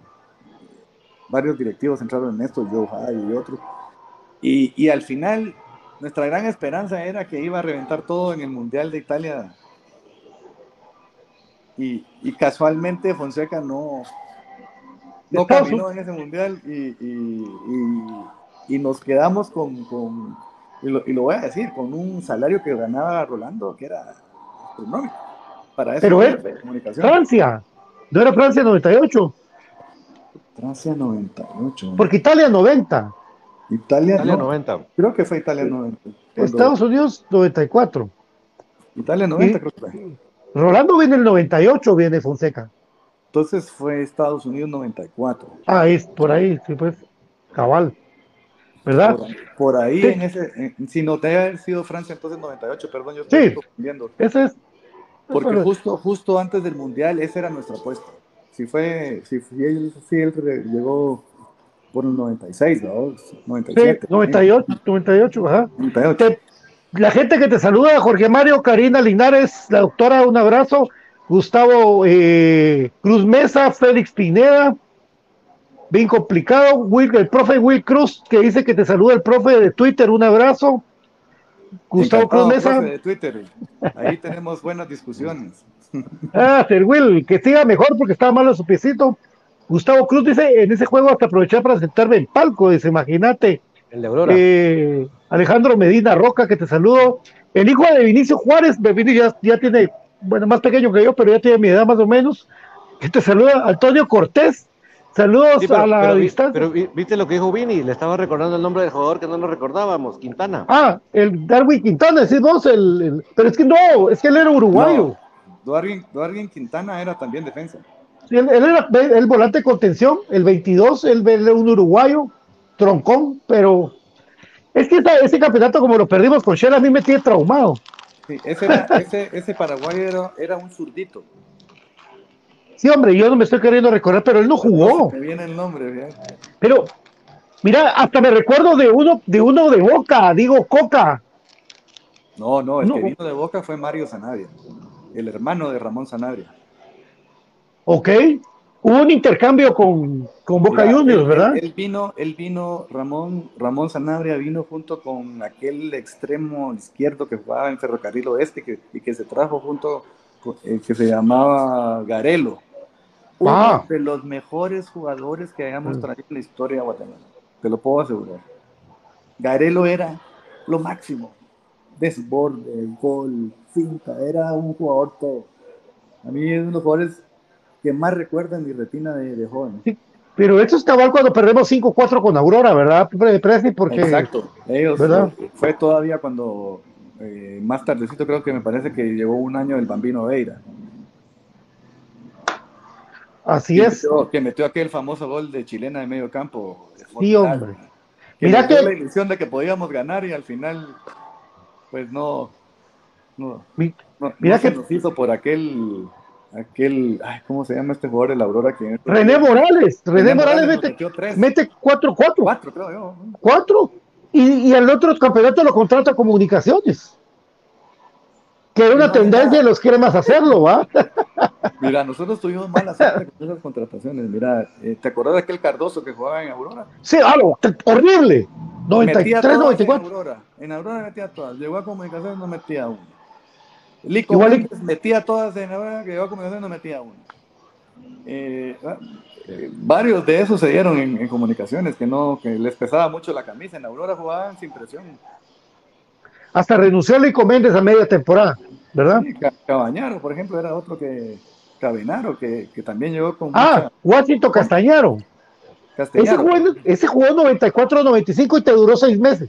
varios directivos entraron en esto, yo y otros. Y, y al final, nuestra gran esperanza era que iba a reventar todo en el Mundial de Italia. Y, y casualmente Fonseca no, no caminó en ese mundial y, y- y- y nos quedamos con, con- y, lo, y lo voy a decir, con un salario que ganaba Rolando, que era astronómico para ese Pero es comunicación. Francia. No era Francia 98, Francia 98. porque Italia 90, Italia, Italia no, 90. creo que fue Italia 90. Cuando- Estados Unidos 94. Italia 90 y- creo que fue. Rolando viene el 98, viene Fonseca. Entonces fue Estados Unidos 94. Ah, es por ahí, sí, pues, cabal. ¿Verdad? Por, por ahí, Sí. en ese, en- si no te haber sido Francia, entonces 98, perdón, yo estoy Sí. confundiendo. Ese es. Porque justo, justo antes del Mundial, esa era nuestra apuesta. Si fue, si, si él, si él llegó por el 96, ¿no? Sí, 97. 98, 98, ajá. 98. Te- la gente que te saluda, Jorge Mario, Karina Linares, la doctora, un abrazo. Gustavo eh, Cruz Mesa, Félix Pineda, bien complicado. Will, el profe Will Cruz, que dice que te saluda el profe de Twitter, un abrazo. Gustavo Cruz Mesa. profe de Twitter. Ahí tenemos buenas discusiones. Ah, el Will, que siga mejor porque estaba malo su piecito. Gustavo Cruz dice, en ese juego hasta aproveché para sentarme en palco, dice, imagínate. El de Aurora. Eh, Alejandro Medina Roca, que te saludo. El hijo de Vinicio Juárez, Vinicio ya, ya tiene, bueno, más pequeño que yo, pero ya tiene mi edad más o menos. Que te saluda Antonio Cortés. Saludos Sí, pero, a la pero distancia. pero vi- viste lo que dijo Vini, le estaba recordando el nombre del jugador que no lo recordábamos, Quintana. Ah, el Darwin Quintana, decís vos, el, el- pero es que no, es que él era uruguayo. Duargin, Duargin Quintana era también defensa. Sí, Él, él era el volante de contención, el 22, él él era un uruguayo, troncón, pero es que esa- ese campeonato, como lo perdimos con Shell, a mí me tiene traumado. Sí, ese, era- ese, ese paraguayo era, era un zurdito. Sí, hombre, yo no me estoy queriendo recordar, pero él no jugó. Me viene el nombre, fíjate. Pero, mira, hasta me recuerdo de uno, de uno de Boca, digo Coca. No, no, el No. que vino de Boca fue Mario Sanabria, el hermano de Ramón Sanabria. ¿Ok? Hubo un intercambio con, con Boca Mira, Juniors, ¿verdad? Él, él vino, él vino, Ramón, Ramón Sanabria vino junto con aquel extremo izquierdo que jugaba en Ferrocarril Oeste que, y que se trajo junto, con- eh, que se llamaba Garelo. Uno Ah. de los mejores jugadores que hayamos Mm. traído en la historia de Guatemala. Te lo puedo asegurar. Garelo era lo máximo. Desborde, gol, finta, era un jugador todo. A mí es uno de los jugadores que más recuerdo en mi retina de, de joven. Pero eso es cabal cuando perdemos 5-4 con Aurora, ¿verdad, Presi? Porque, Exacto. Ellos, ¿verdad? fue todavía cuando, eh, más tardecito creo que me parece que llegó un año el Bambino Veira. Así que es. Metió, que metió aquel famoso gol de chilena de medio campo. de Sí, hombre. Que Mira que- la ilusión de que podíamos ganar y al final, pues no, no, Mi- no, mira no se que- nos hizo por aquel, aquel, ay, ¿cómo se llama este jugador de la Aurora? Que René Morales, René, Morales, nos mete, metió tres. mete 4-4. Cuatro, creo yo. ¿no? 4. Y, y el otro campeonato lo contrata Comunicaciones. Que era una No, tendencia de los cremas hacerlo, ¿va? Mira, nosotros tuvimos mala suerte con esas contrataciones. Mira, eh, ¿te acordás de aquel Cardoso que jugaba en Aurora? Sí, algo horrible. Metía 93, todas 94. En Aurora, en Aurora metía todas. Llegó a comunicaciones, no metía una. Lico Igual- Méndez metía todas en Aurora, que llegó a comunicaciones, no metía una. Eh, ah, eh, varios de esos se dieron en, en comunicaciones, que no, que les pesaba mucho la camisa. En Aurora jugaban sin presión. Hasta renunció Lico Méndez a media temporada, ¿verdad? Sí, Ca- Cabañaro, por ejemplo, era otro que. Cabenaro, que, que también llegó con Ah, mucha Washington Castañaro. Ese jugó, ese jugó 94-95 y te duró seis meses.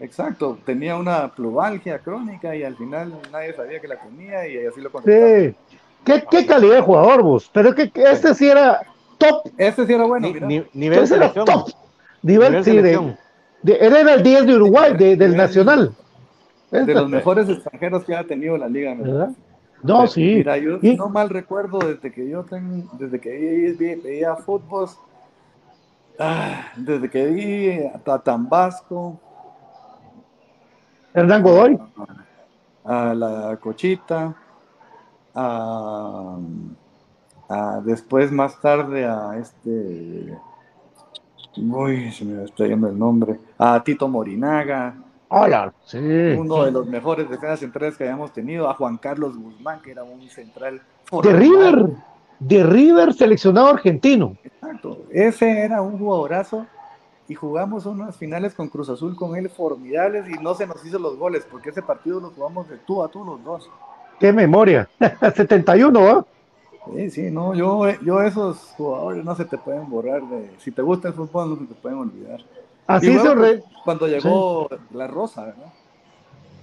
Exacto, tenía una plubalgia crónica y al final nadie sabía que la tenía y así lo contrataron. Sí. ¿Qué, qué calidad de jugador vos. Pero que, que este sí era top. Este sí era bueno, Ni- mira. ni- nivel Ese era top. Nivel, Nivel sí, de, selección. de- él era el 10 de Uruguay, de- del Nacional. de los mejores extranjeros que ha tenido la liga. ¿Verdad? No, Pero, sí. Mira, yo Y- no mal recuerdo desde que yo tengo, desde que veía fútbol, ah, desde que vi a Tatambasco, Hernán Godoy. a la Cochita, a, a después más tarde a este Uy, se me está yendo el nombre. A Tito Morinaga. Hola, sí. Uno de los mejores defensas centrales que hayamos tenido. A Juan Carlos Guzmán, que era un central. De River. De River, seleccionado argentino. Exacto. Ese era un jugadorazo. Y jugamos unas finales con Cruz Azul con él formidables y no se nos hizo los goles, porque ese partido lo jugamos de tú a tú los dos. Qué memoria. 71, ¿ah? Sí, sí, no, yo, yo esos jugadores no se te pueden borrar de, si te gusta el fútbol no se te pueden olvidar. Así hizo René. Cuando llegó La Rosa, ¿verdad?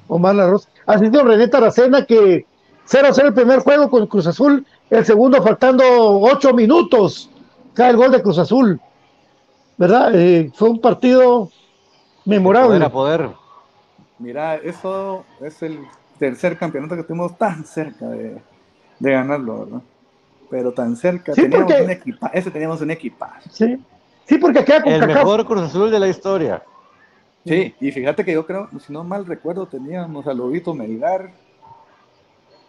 Omar La Rosa. Así hizo René Taracena que 0-0 el primer juego con Cruz Azul, el segundo faltando 8 minutos, cae el gol de Cruz Azul. ¿Verdad? Eh, fue un partido memorable. Poder a poder. Mira, eso es el tercer campeonato que estuvimos tan cerca de, de ganarlo, ¿verdad? pero tan cerca. Sí, teníamos porque... un equipa ese teníamos un equipaje. Sí, sí porque queda con El mejor Cruz Azul de la historia. Sí, y fíjate que yo creo, si no mal recuerdo, teníamos a Lobito Melgar,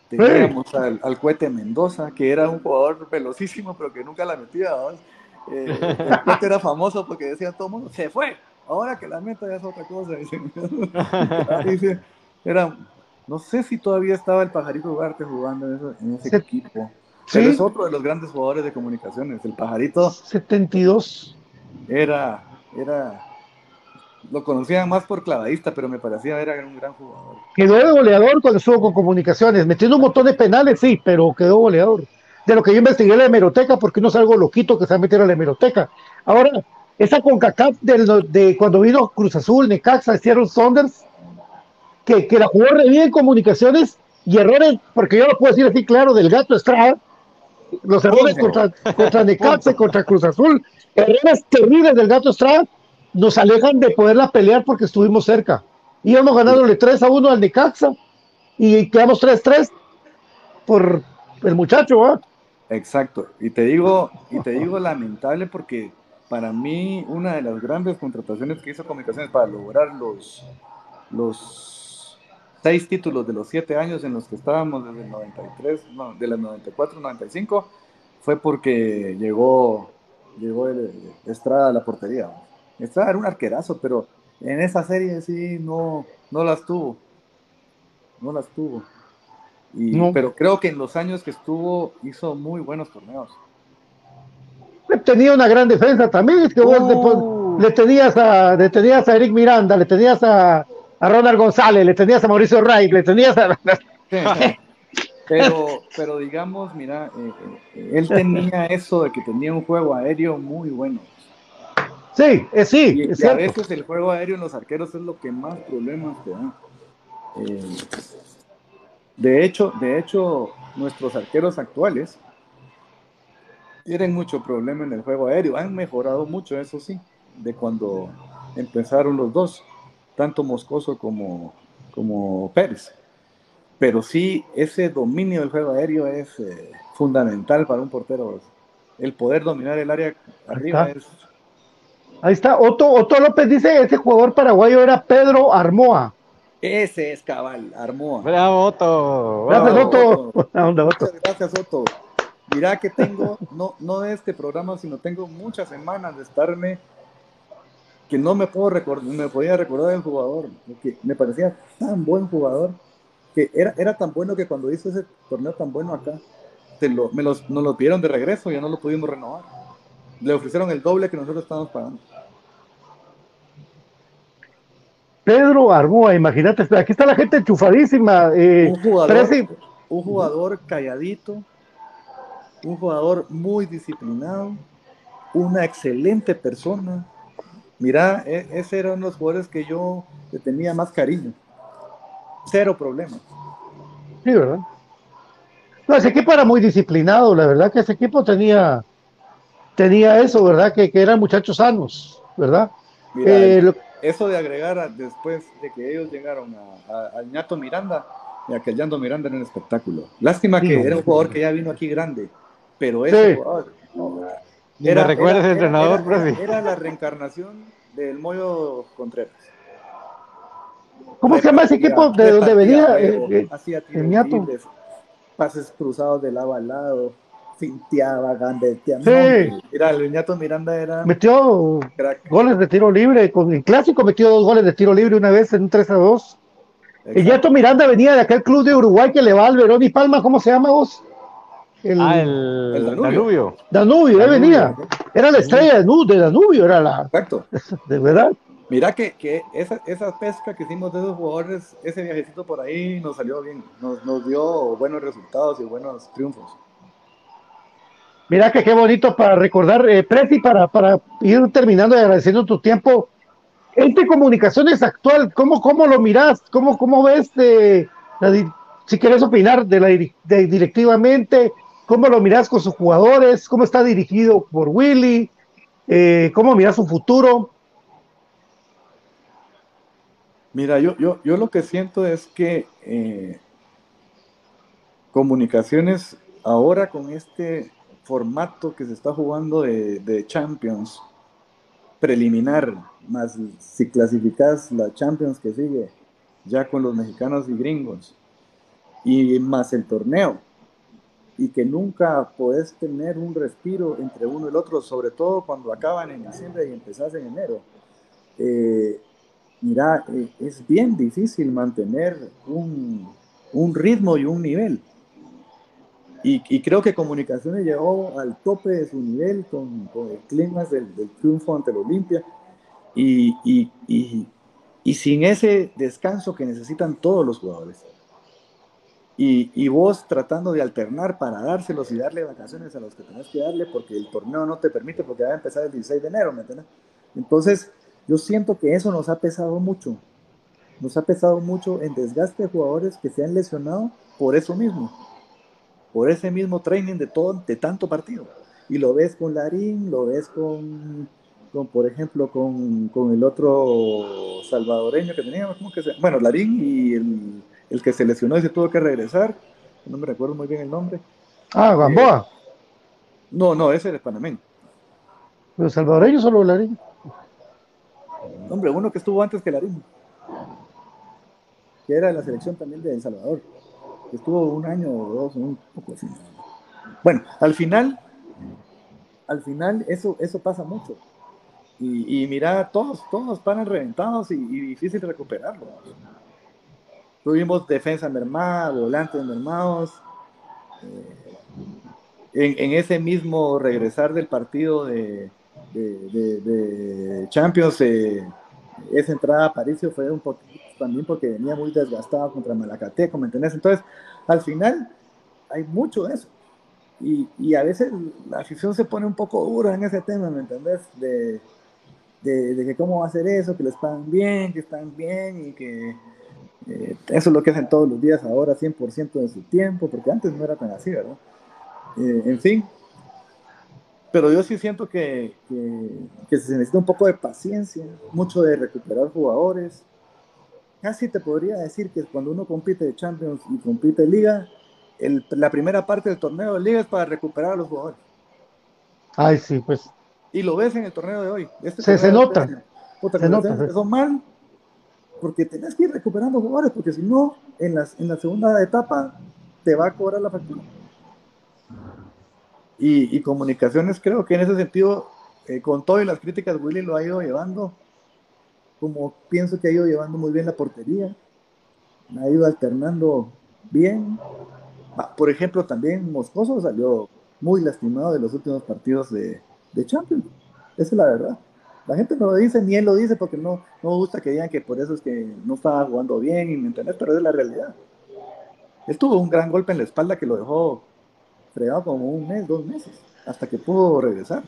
teníamos al, al Cuete Mendoza, que era un jugador velocísimo, pero que nunca la metía. ¿no? Eh, el era famoso porque decía todo el mundo, se fue, ahora que la meta ya es otra cosa. Dice, era, no sé si todavía estaba el Pajarito Ugarte jugando en ese, en ese Se- equipo. Sí. Pero es otro de los grandes jugadores de comunicaciones. El Pajarito 72. era, era, lo conocían más por clavadista, pero me parecía era un gran jugador. Quedó de goleador cuando estuvo con comunicaciones, metiendo un montón de penales, sí, pero quedó goleador. De lo que yo investigué en la hemeroteca, porque no es algo loquito que se va a meter a la hemeroteca. Ahora, esa CONCACAF del- de cuando vino Cruz Azul, Necaxa, Seattle Saunders, que, que la jugó re bien en comunicaciones y errores, porque yo lo puedo decir así claro, del gato Estrada, los errores contra, contra Necaxa, contra Cruz Azul, errores terribles del gato Estrada, nos alejan de poderla pelear porque estuvimos cerca. Íbamos ganándole 3 a 1 al Necaxa y quedamos 3-3 por el muchacho, ¿ah? Exacto. Y te digo, y te digo lamentable porque para mí una de las grandes contrataciones que hizo Comunicaciones para lograr los, los seis títulos de los siete años en los que estábamos desde el 93, no, de las 94, 95, fue porque llegó, llegó el, Estrada a la portería. Estrada era un arquerazo, pero en esa serie sí no, no las tuvo. No las tuvo. Y- No. Pero creo que en los años que estuvo hizo muy buenos torneos. Tenía una gran defensa también, es que vos Uh. le tenías a, le tenías a Eric Miranda, le tenías a, a Ronald González, le tenías a Mauricio Wright, le tenías a... Pero, pero digamos, mira, eh, eh, él tenía eso de que tenía un juego aéreo muy bueno. Sí, eh, sí, Y, es y a veces el juego aéreo en los arqueros es lo que más problemas te da. De hecho, de hecho, nuestros arqueros actuales tienen mucho problema en el juego aéreo. Han mejorado mucho, eso sí, de cuando empezaron los dos, tanto Moscoso como, como Pérez. Pero sí, ese dominio del juego aéreo es eh, fundamental para un portero. El poder dominar el área arriba está. es Ahí está, Otto, Otto López dice, ese jugador paraguayo era Pedro Armoa. Ese es cabal, Armoa. Bravo, Otto. Gracias. Otto. Buena onda, Otto. Muchas gracias, Otto. Mira que tengo, no, no de este programa, sino tengo muchas semanas de estarme que no me puedo recordar, me podía recordar del jugador, porque me parecía tan buen jugador, que era, era tan bueno que cuando hizo ese torneo tan bueno acá, te lo, me los, nos lo pidieron de regreso y ya no lo pudimos renovar. Le ofrecieron el doble que nosotros estábamos pagando. Pedro Armoa, imagínate, aquí está la gente enchufadísima. eh, un jugador, un jugador calladito, un jugador muy disciplinado, una excelente persona. Mira, e- ese era uno de los jugadores que yo le tenía más cariño. Cero problemas. Sí, ¿verdad? No, ese equipo era muy disciplinado, la verdad que ese equipo tenía, tenía eso, ¿verdad? Que, que eran muchachos sanos, ¿verdad? Mira, Eh, lo- eso de agregar a- después de que ellos llegaron a, a- al Ñato Miranda, y aquel Ñato Miranda era un espectáculo. Lástima que era un jugador que ya vino aquí grande, pero ese Sí. jugador, no, me recuerdes de entrenador, era- era la reencarnación del Moyo Contreras. ¿Cómo se llama ese equipo de donde venía? Eh, eh, hacía el pases cruzados de lado a lado, finteaba, gambeteaba. Sí. No, mira, el Ñato Miranda era Metió crack. goles de tiro libre. Con el clásico metió dos goles de tiro libre una vez en un 3 a 2. El Yato Miranda venía de aquel club de Uruguay que le va al Verón y Palma, ¿cómo se llama vos? El, Ah, el, el Danubio. Danubio. Danubio, venía. Era la estrella de, Nu- de Danubio, era la. Exacto. De verdad. Mira que, que esa, esa pesca que hicimos de esos jugadores, ese viajecito por ahí nos salió bien, nos, nos dio buenos resultados y buenos triunfos. Mira que qué bonito para recordar, eh, Preti, para, para ir terminando y agradeciendo tu tiempo. Entre comunicaciones actual, ¿cómo, cómo lo mirás? ¿Cómo, cómo ves di- si quieres opinar de la de directivamente? ¿Cómo lo mirás con sus jugadores? ¿Cómo está dirigido por Willy? Eh, ¿Cómo mirás su futuro? Mira, yo, yo, yo lo que siento es que eh, comunicaciones ahora con este formato que se está jugando de, de Champions preliminar, más si clasificas la Champions que sigue, ya con los mexicanos y gringos, y más el torneo, y que nunca podés tener un respiro entre uno y el otro, sobre todo cuando acaban en diciembre y empezás en enero. Eh, mira, eh, es bien difícil mantener un, un ritmo y un nivel. Y, y creo que Comunicaciones llegó al tope de su nivel con, con el clima del, del triunfo ante el Olimpia y, y, y, sin ese descanso que necesitan todos los jugadores. Y vos tratando de alternar para dárselos y darle vacaciones a los que tenés que darle porque el torneo no te permite porque va a empezar el 16 de enero, ¿me entiendes? Entonces, yo siento que eso nos ha pesado mucho. Nos ha pesado mucho en desgaste de jugadores que se han lesionado por eso mismo. Por ese mismo training de, todo, de tanto partido. Y lo ves con Larín, lo ves con, con por ejemplo, con, con el otro salvadoreño que teníamos, ¿cómo que se Bueno, Larín y el, el que se lesionó y se tuvo que regresar. No me recuerdo muy bien el nombre. Ah, Gamboa. No, no, ese era el panameño. ¿Los salvadoreños o los larín? Hombre, uno que estuvo antes que Larín. Que era de la selección también de El Salvador. Estuvo un año o dos, un poco así. Bueno, al final, al final eso, eso pasa mucho. Y, mira, todos, todos paran reventados y, difícil recuperarlo. Tuvimos defensa mermada, volantes mermados. eh, en, ese mismo regresar del partido de, de, Champions, eh, esa entrada a Paricio fue un poquito también porque venía muy desgastado contra Malacateco, ¿me entendés? Entonces, al final, hay mucho de eso. Y, y a veces la afición se pone un poco dura en ese tema, ¿me entendés? De, de, de que cómo va a ser eso, que les pagan bien, que están bien y que eh, eso es lo que hacen todos los días ahora, 100% de su tiempo, porque antes no era tan así, ¿verdad? Eh, en fin, pero yo sí siento que, que, que se necesita un poco de paciencia, mucho de recuperar jugadores. Casi te podría decir que cuando uno compite de Champions y compite de Liga, el- la primera parte del torneo de Liga es para recuperar a los jugadores. Ay, sí, pues. Y lo ves en el torneo de hoy. Este Se- se nota. este. Puta, Se nota, sí. mal porque tenés que ir recuperando jugadores, porque si no, en, las, en la segunda etapa te va a cobrar la factura. Y, y comunicaciones, creo que en ese sentido, eh, con todas las críticas, Willy lo ha ido llevando, como pienso que ha ido llevando muy bien la portería, ha ido alternando bien. Ah, Por ejemplo, también Moscoso salió muy lastimado de los últimos partidos de, de Champions. Esa es la verdad. La gente no lo dice, ni él lo dice, porque no, no gusta que digan que por eso es que no estaba jugando bien, y ¿me entendés? Pero es la realidad. Él tuvo un gran golpe en la espalda que lo dejó fregado como un mes, dos meses, hasta que pudo regresar.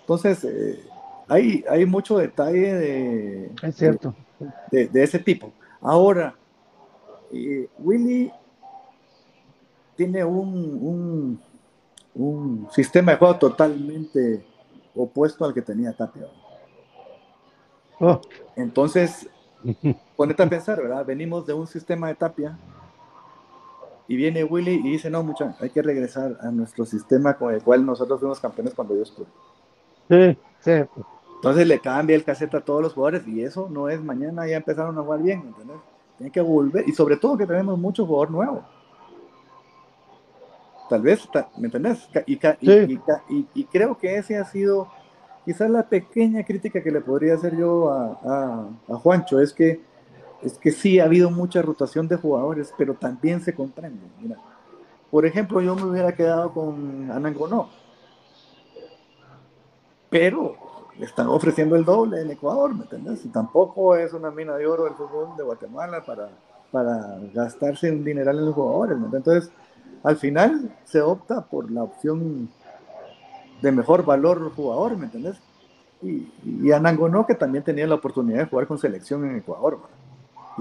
Entonces, eh, hay, hay mucho detalle de, Es cierto. de, de ese tipo. Ahora, eh, Willy tiene un, un, un sistema de juego totalmente opuesto al que tenía Tapia. Oh. Entonces, ponete a pensar, ¿verdad? Venimos de un sistema de Tapia y viene Willy y dice, no, mucha, hay que regresar a nuestro sistema con el cual nosotros fuimos campeones cuando yo estuve. Sí, sí. Entonces le cambia el cassette a todos los jugadores y eso no es mañana ya empezaron a jugar bien, ¿entendés? Tienen que volver y sobre todo que tenemos mucho jugador nuevo. Tal vez, ¿me entendés? Y, y, y, creo que ese ha sido quizás la pequeña crítica que le podría hacer yo a, a, Juancho, es que, es que sí ha habido mucha rotación de jugadores, pero también se comprende. Mira, por ejemplo, yo me hubiera quedado con Anangonó, pero le están ofreciendo el doble en Ecuador, ¿me entiendes? Y tampoco es una mina de oro el fútbol de Guatemala para, para gastarse un dineral en los jugadores, ¿me Entonces, al final se opta por la opción de mejor valor jugador, ¿me entiendes? Y, y Anangonó, que también tenía la oportunidad de jugar con selección en Ecuador,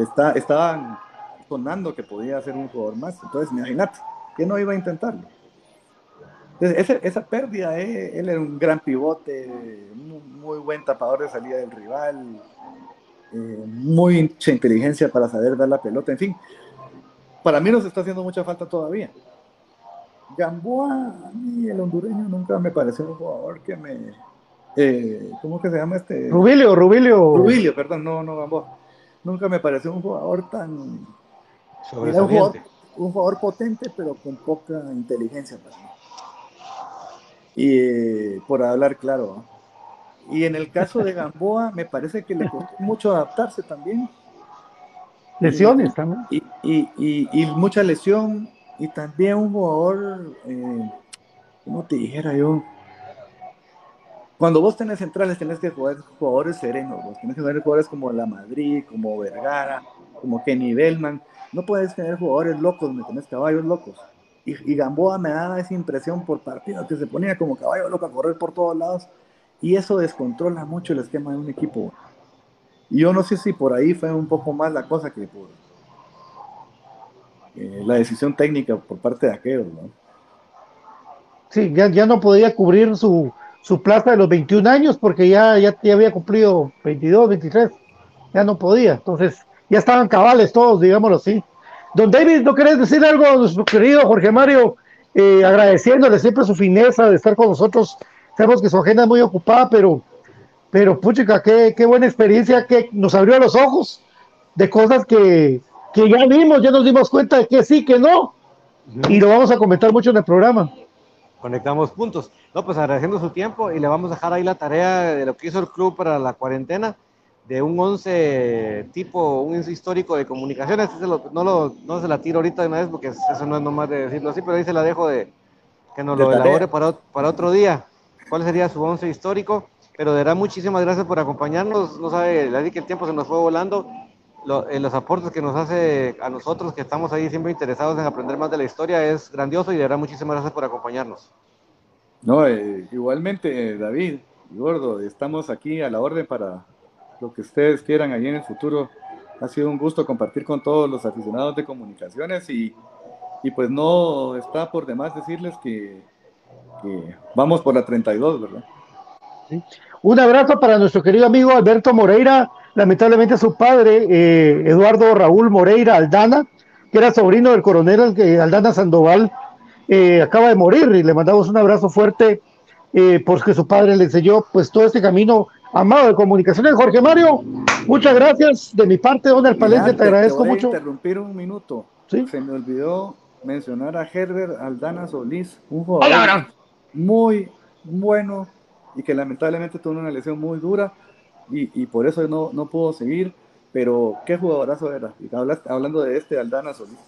está, estaban sonando que podía ser un jugador más. Entonces, imagínate, que no iba a intentarlo. Entonces, esa, pérdida, eh, él era un gran pivote, muy, buen tapador de salida del rival, eh, mucha inteligencia para saber dar la pelota, en fin. Para mí nos está haciendo mucha falta todavía. Gamboa, a mí el hondureño nunca me pareció un jugador que me. Eh, ¿Cómo que se llama este? Rubilio, Rubilio. Rubilio, perdón, no, no, Gamboa. Nunca me pareció un jugador tan. Era un jugador, un jugador potente, pero con poca inteligencia para mí. Y eh, por hablar claro. Y en el caso de Gamboa, me parece que le costó mucho adaptarse también. Lesiones también. Y, y, y, y, mucha lesión, y también un jugador, eh, ¿cómo te dijera yo? Cuando vos tenés centrales, tenés que jugar jugadores serenos, vos tenés que jugar jugadores como la Madrid, como Vergara, como Kenny Bellman. No puedes tener jugadores locos, me tenés caballos locos. Y, Gamboa me daba esa impresión por partido que se ponía como caballo loco a correr por todos lados. Y eso descontrola mucho el esquema de un equipo. Y yo no sé si por ahí fue un poco más la cosa que por, eh, la decisión técnica por parte de aquellos, ¿no? Sí, ya, ya no podía cubrir su, su plaza de los 21 años porque ya, ya, había cumplido 22, 23, ya no podía, entonces ya estaban cabales todos, digámoslo así. Don David, ¿no querés decir algo a nuestro querido Jorge Mario? Eh, agradeciéndole siempre su fineza de estar con nosotros. Sabemos que su agenda es muy ocupada, pero, pero puchica, qué, qué buena experiencia que nos abrió los ojos de cosas que, que ya vimos, ya nos dimos cuenta de que sí, que no, y lo vamos a comentar mucho en el programa. Conectamos puntos. No, pues agradeciendo su tiempo y le vamos a dejar ahí la tarea de lo que hizo el club para la cuarentena, de un 11 tipo, un histórico de comunicaciones. no, lo, no se la tiro ahorita de una vez porque eso no es nomás de decirlo así, pero ahí se la dejo de que nos lo elabore para, para otro día. ¿Cuál sería su 11 histórico? Pero de verdad, muchísimas gracias por acompañarnos. No sabe, le que el tiempo se nos fue volando en los aportes que nos hace a nosotros que estamos ahí siempre interesados en aprender más de la historia es grandioso y de verdad muchísimas gracias por acompañarnos. No, eh, igualmente David y Gordo, estamos aquí a la orden para lo que ustedes quieran allí en el futuro. Ha sido un gusto compartir con todos los aficionados de comunicaciones y, y pues no está por demás decirles que, que vamos por la 32, ¿verdad? Un abrazo para nuestro querido amigo Alberto Moreira, lamentablemente su padre, eh, Eduardo Raúl Moreira Aldana, que era sobrino del coronel Aldana Sandoval, eh, acaba de morir y le mandamos un abrazo fuerte eh, porque su padre le enseñó pues todo este camino amado de comunicaciones. Jorge Mario, muchas gracias de mi parte, don El Palencia, te agradezco mucho. interrumpir un minuto. Se me olvidó mencionar a Herbert Aldana Solís, un jugador muy bueno y que lamentablemente tuvo una lesión muy dura y, por eso no, no pudo seguir. Pero qué jugadorazo era. hablando de este Aldana Solís.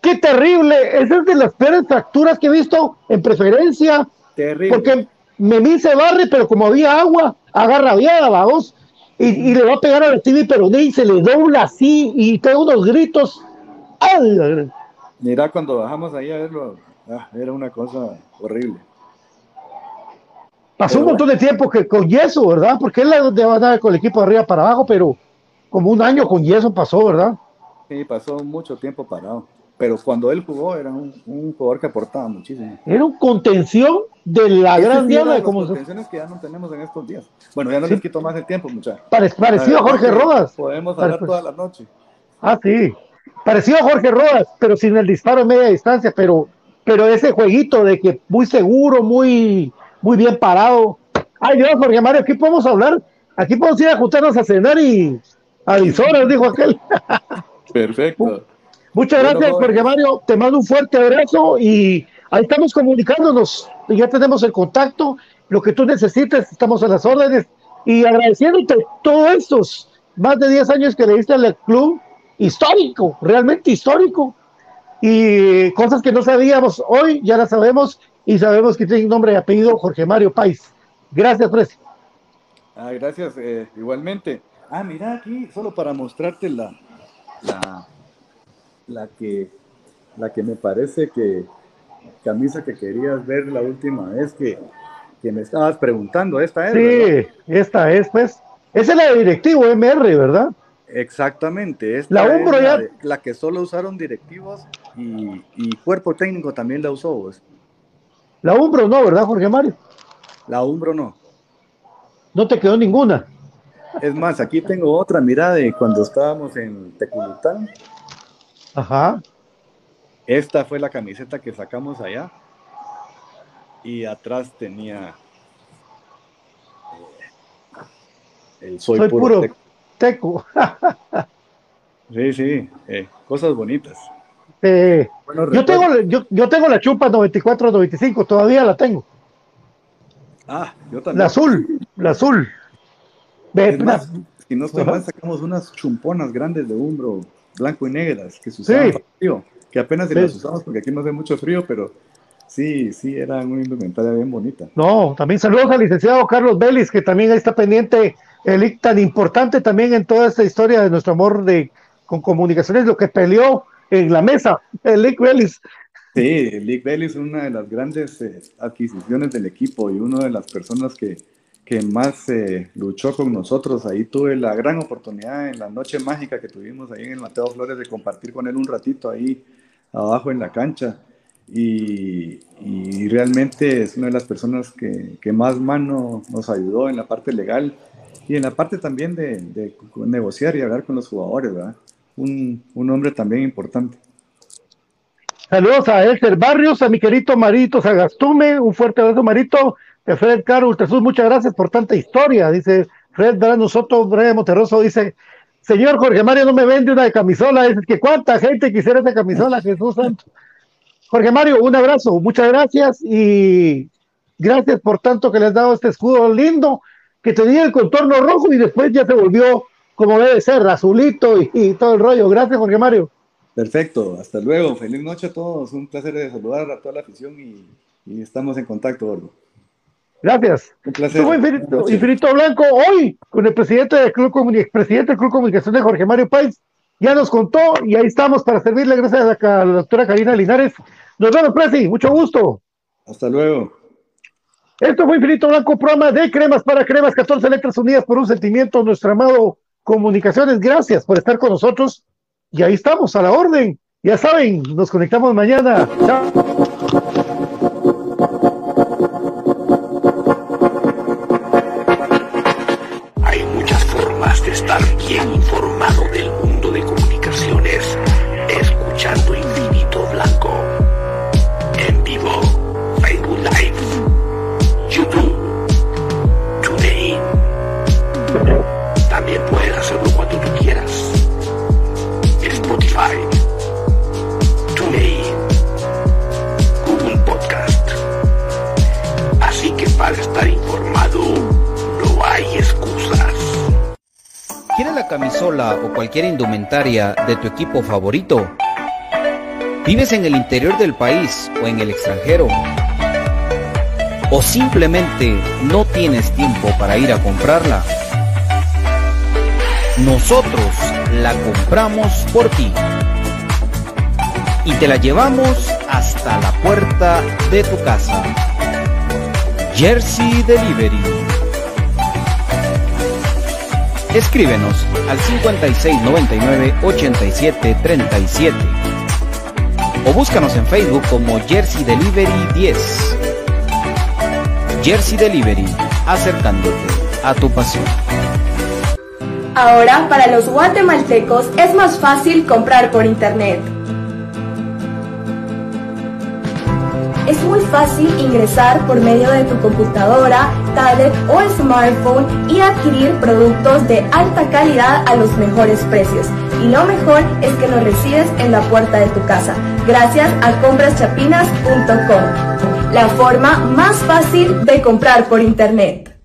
¡Qué terrible! Esa es de las peores fracturas que he visto en preferencia. Terrible. Porque Memín se barre, pero como había agua, agarra viada, vamos. Y, y, le va a pegar a TV Peroné y se le dobla así y pega unos gritos. ¡Ay! Mira, cuando bajamos ahí a verlo, ah, era una cosa horrible. Pasó un montón de tiempo que con yeso, ¿verdad? Porque él va a dar con el equipo de arriba para abajo, pero como un año con yeso pasó, ¿verdad? Sí, pasó mucho tiempo parado. Pero cuando él jugó era un, jugador que aportaba muchísimo. Era un contención de la gran diana de como contenciones que ya no tenemos en estos días. Bueno, ya no les quito más el tiempo, muchachos. parecido a Jorge Rodas. Podemos hablar toda la noche. Ah, sí. Parecido a Jorge Rodas, pero sin el disparo en media distancia, pero, pero ese jueguito de que muy seguro, muy muy bien parado. Ay Dios, Jorge Mario, aquí podemos hablar, aquí podemos ir a juntarnos a cenar y a dijo aquel. Perfecto. Muchas gracias, Jorge Mario. Te mando un fuerte abrazo y ahí estamos comunicándonos. Ya tenemos el contacto. Lo que tú necesites, estamos a las órdenes. Y agradeciéndote todos estos más de 10 años que le diste al club histórico, realmente histórico. Y cosas que no sabíamos hoy, ya las sabemos y sabemos que tiene nombre y apellido Jorge Mario Pais. Gracias, Presi. Ah, gracias, eh, igualmente. Ah, mira aquí, solo para mostrarte la, la, la que, la que me parece que camisa que querías ver la última vez que, que me estabas preguntando. Esta es. Sí, esta es, pues. Esa es la de directivo MR, ¿verdad? Exactamente. la Umbro ya. La, que solo usaron directivos y, y, cuerpo técnico también la usó. Pues. La Umbro no, ¿verdad, Jorge Mario? La Umbro no. No te quedó ninguna. Es más, aquí tengo otra, mira, de cuando estábamos en Teculután. Ajá. Esta fue la camiseta que sacamos allá. Y atrás tenía el soy, puro, teco. sí, sí, eh, cosas bonitas. Eh, yo, tengo, yo, yo, tengo la chupa 94-95, todavía la tengo. Ah, yo también. La azul, la azul. si no estoy mal, sacamos unas chumponas grandes de umbro, blanco y negras, que se usaban frío, que apenas las usamos porque aquí no hace mucho frío, pero sí, sí, era una indumentaria bien bonita. No, también saludos al licenciado Carlos Vélez, que también ahí está pendiente, el tan importante también en toda esta historia de nuestro amor de con comunicaciones, lo que peleó en la mesa, el Lick Vélez. Sí, Lick Vélez es una de las grandes eh, adquisiciones del equipo y una de las personas que, que más eh, luchó con nosotros. Ahí tuve la gran oportunidad en la noche mágica que tuvimos ahí en el Mateo Flores de compartir con él un ratito ahí abajo en la cancha. Y, realmente es una de las personas que, que, más mano nos ayudó en la parte legal y en la parte también de, negociar y hablar con los jugadores, ¿verdad? Un, un hombre también importante. Saludos a Esther Barrios, a mi querido Marito Sagastume, un fuerte abrazo Marito, Fred Caro Jesús, muchas gracias por tanta historia, dice Fred Brano Soto, Breve Monterroso, dice, señor Jorge Mario, no me vende una de camisola, dice que cuánta gente quisiera esa camisola, Jesús Santo. Jorge Mario, un abrazo, muchas gracias y gracias por tanto que le has dado este escudo lindo que tenía el contorno rojo y después ya se volvió como debe ser, azulito y, todo el rollo. Gracias, Jorge Mario. Perfecto, hasta luego. Feliz noche a todos. Un placer de saludar a toda la afición y, estamos en contacto, Gordo. Gracias. Un placer. Infinito, Blanco hoy con el presidente del Club, presidente del Club Comunicaciones, Jorge Mario Páez ya nos contó y ahí estamos para servirle. Gracias a la, doctora Karina Linares. Nos vemos, Presi. Mucho gusto. Hasta luego. Esto fue Infinito Blanco, programa de cremas para cremas, 14 letras unidas por un sentimiento. Nuestro amado Comunicaciones, gracias por estar con nosotros. Y ahí estamos, a la orden. Ya saben, nos conectamos mañana. Chao. O cualquier indumentaria de tu equipo favorito? ¿Vives en el interior del país o en el extranjero? ¿O simplemente no tienes tiempo para ir a comprarla? Nosotros la compramos por ti y te la llevamos hasta la puerta de tu casa. Jersey Delivery Escríbenos al 5699-8737 o búscanos en Facebook como Jersey Delivery 10. Jersey Delivery, acercándote a tu pasión. Ahora, para los guatemaltecos es más fácil comprar por internet. Es muy fácil ingresar por medio de tu computadora, tablet o smartphone y adquirir productos de alta calidad a los mejores precios Y lo mejor es que lo recibes en la puerta de tu casa, gracias a compraschapinas.com, la forma más fácil de comprar por internet.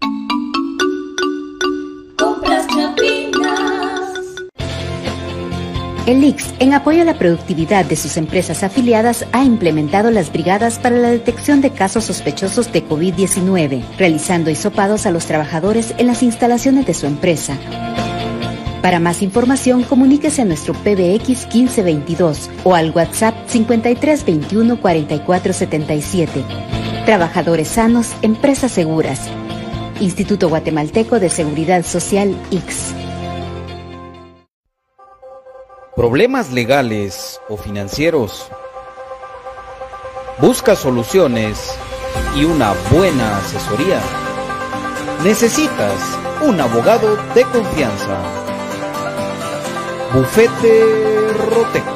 El IX, en apoyo a la productividad de sus empresas afiliadas, ha implementado las brigadas para la detección de casos sospechosos de COVID-19, realizando hisopados a los trabajadores en las instalaciones de su empresa. Para más información, comuníquese a nuestro PBX 1522 o al WhatsApp 5321 4477. Trabajadores sanos, empresas seguras. Instituto Guatemalteco de Seguridad Social X. ¿Problemas legales o financieros? ¿Busca soluciones y una buena asesoría? Necesitas un abogado de confianza. Bufete Roteco.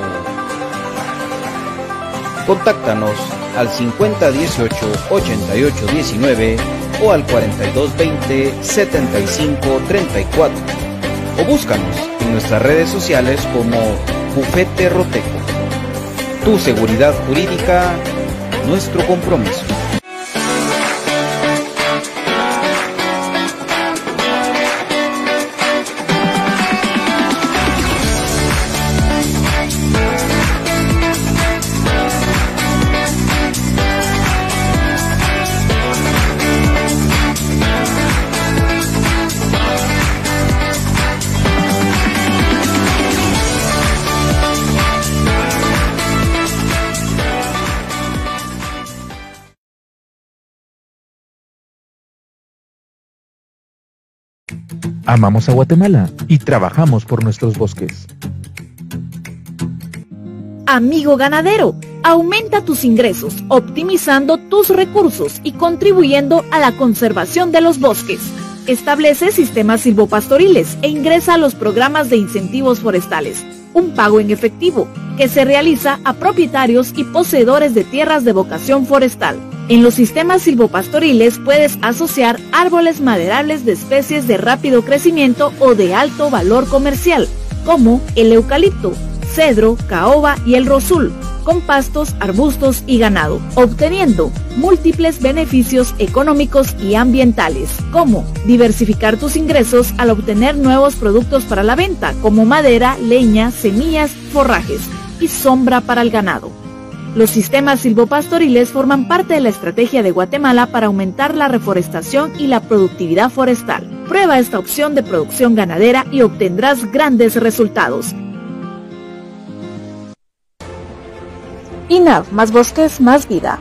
Contáctanos al 5018-8819 o al 4220-7534 o búscanos en nuestras redes sociales como Bufete Roteco. Tu seguridad jurídica, nuestro compromiso. Amamos a Guatemala y trabajamos por nuestros bosques. Amigo ganadero, aumenta tus ingresos, optimizando tus recursos y contribuyendo a la conservación de los bosques. Establece sistemas silvopastoriles e ingresa a los programas de incentivos forestales, un pago en efectivo que se realiza a propietarios y poseedores de tierras de vocación forestal. En los sistemas silvopastoriles puedes asociar árboles maderables de especies de rápido crecimiento o de alto valor comercial, como el eucalipto, cedro, caoba y el rosul, con pastos, arbustos y ganado, obteniendo múltiples beneficios económicos y ambientales, como diversificar tus ingresos al obtener nuevos productos para la venta, como madera, leña, semillas, forrajes y sombra para el ganado. Los sistemas silvopastoriles forman parte de la estrategia de Guatemala para aumentar la reforestación y la productividad forestal. Prueba esta opción de producción ganadera y obtendrás grandes resultados. INAV, más bosques, más vida.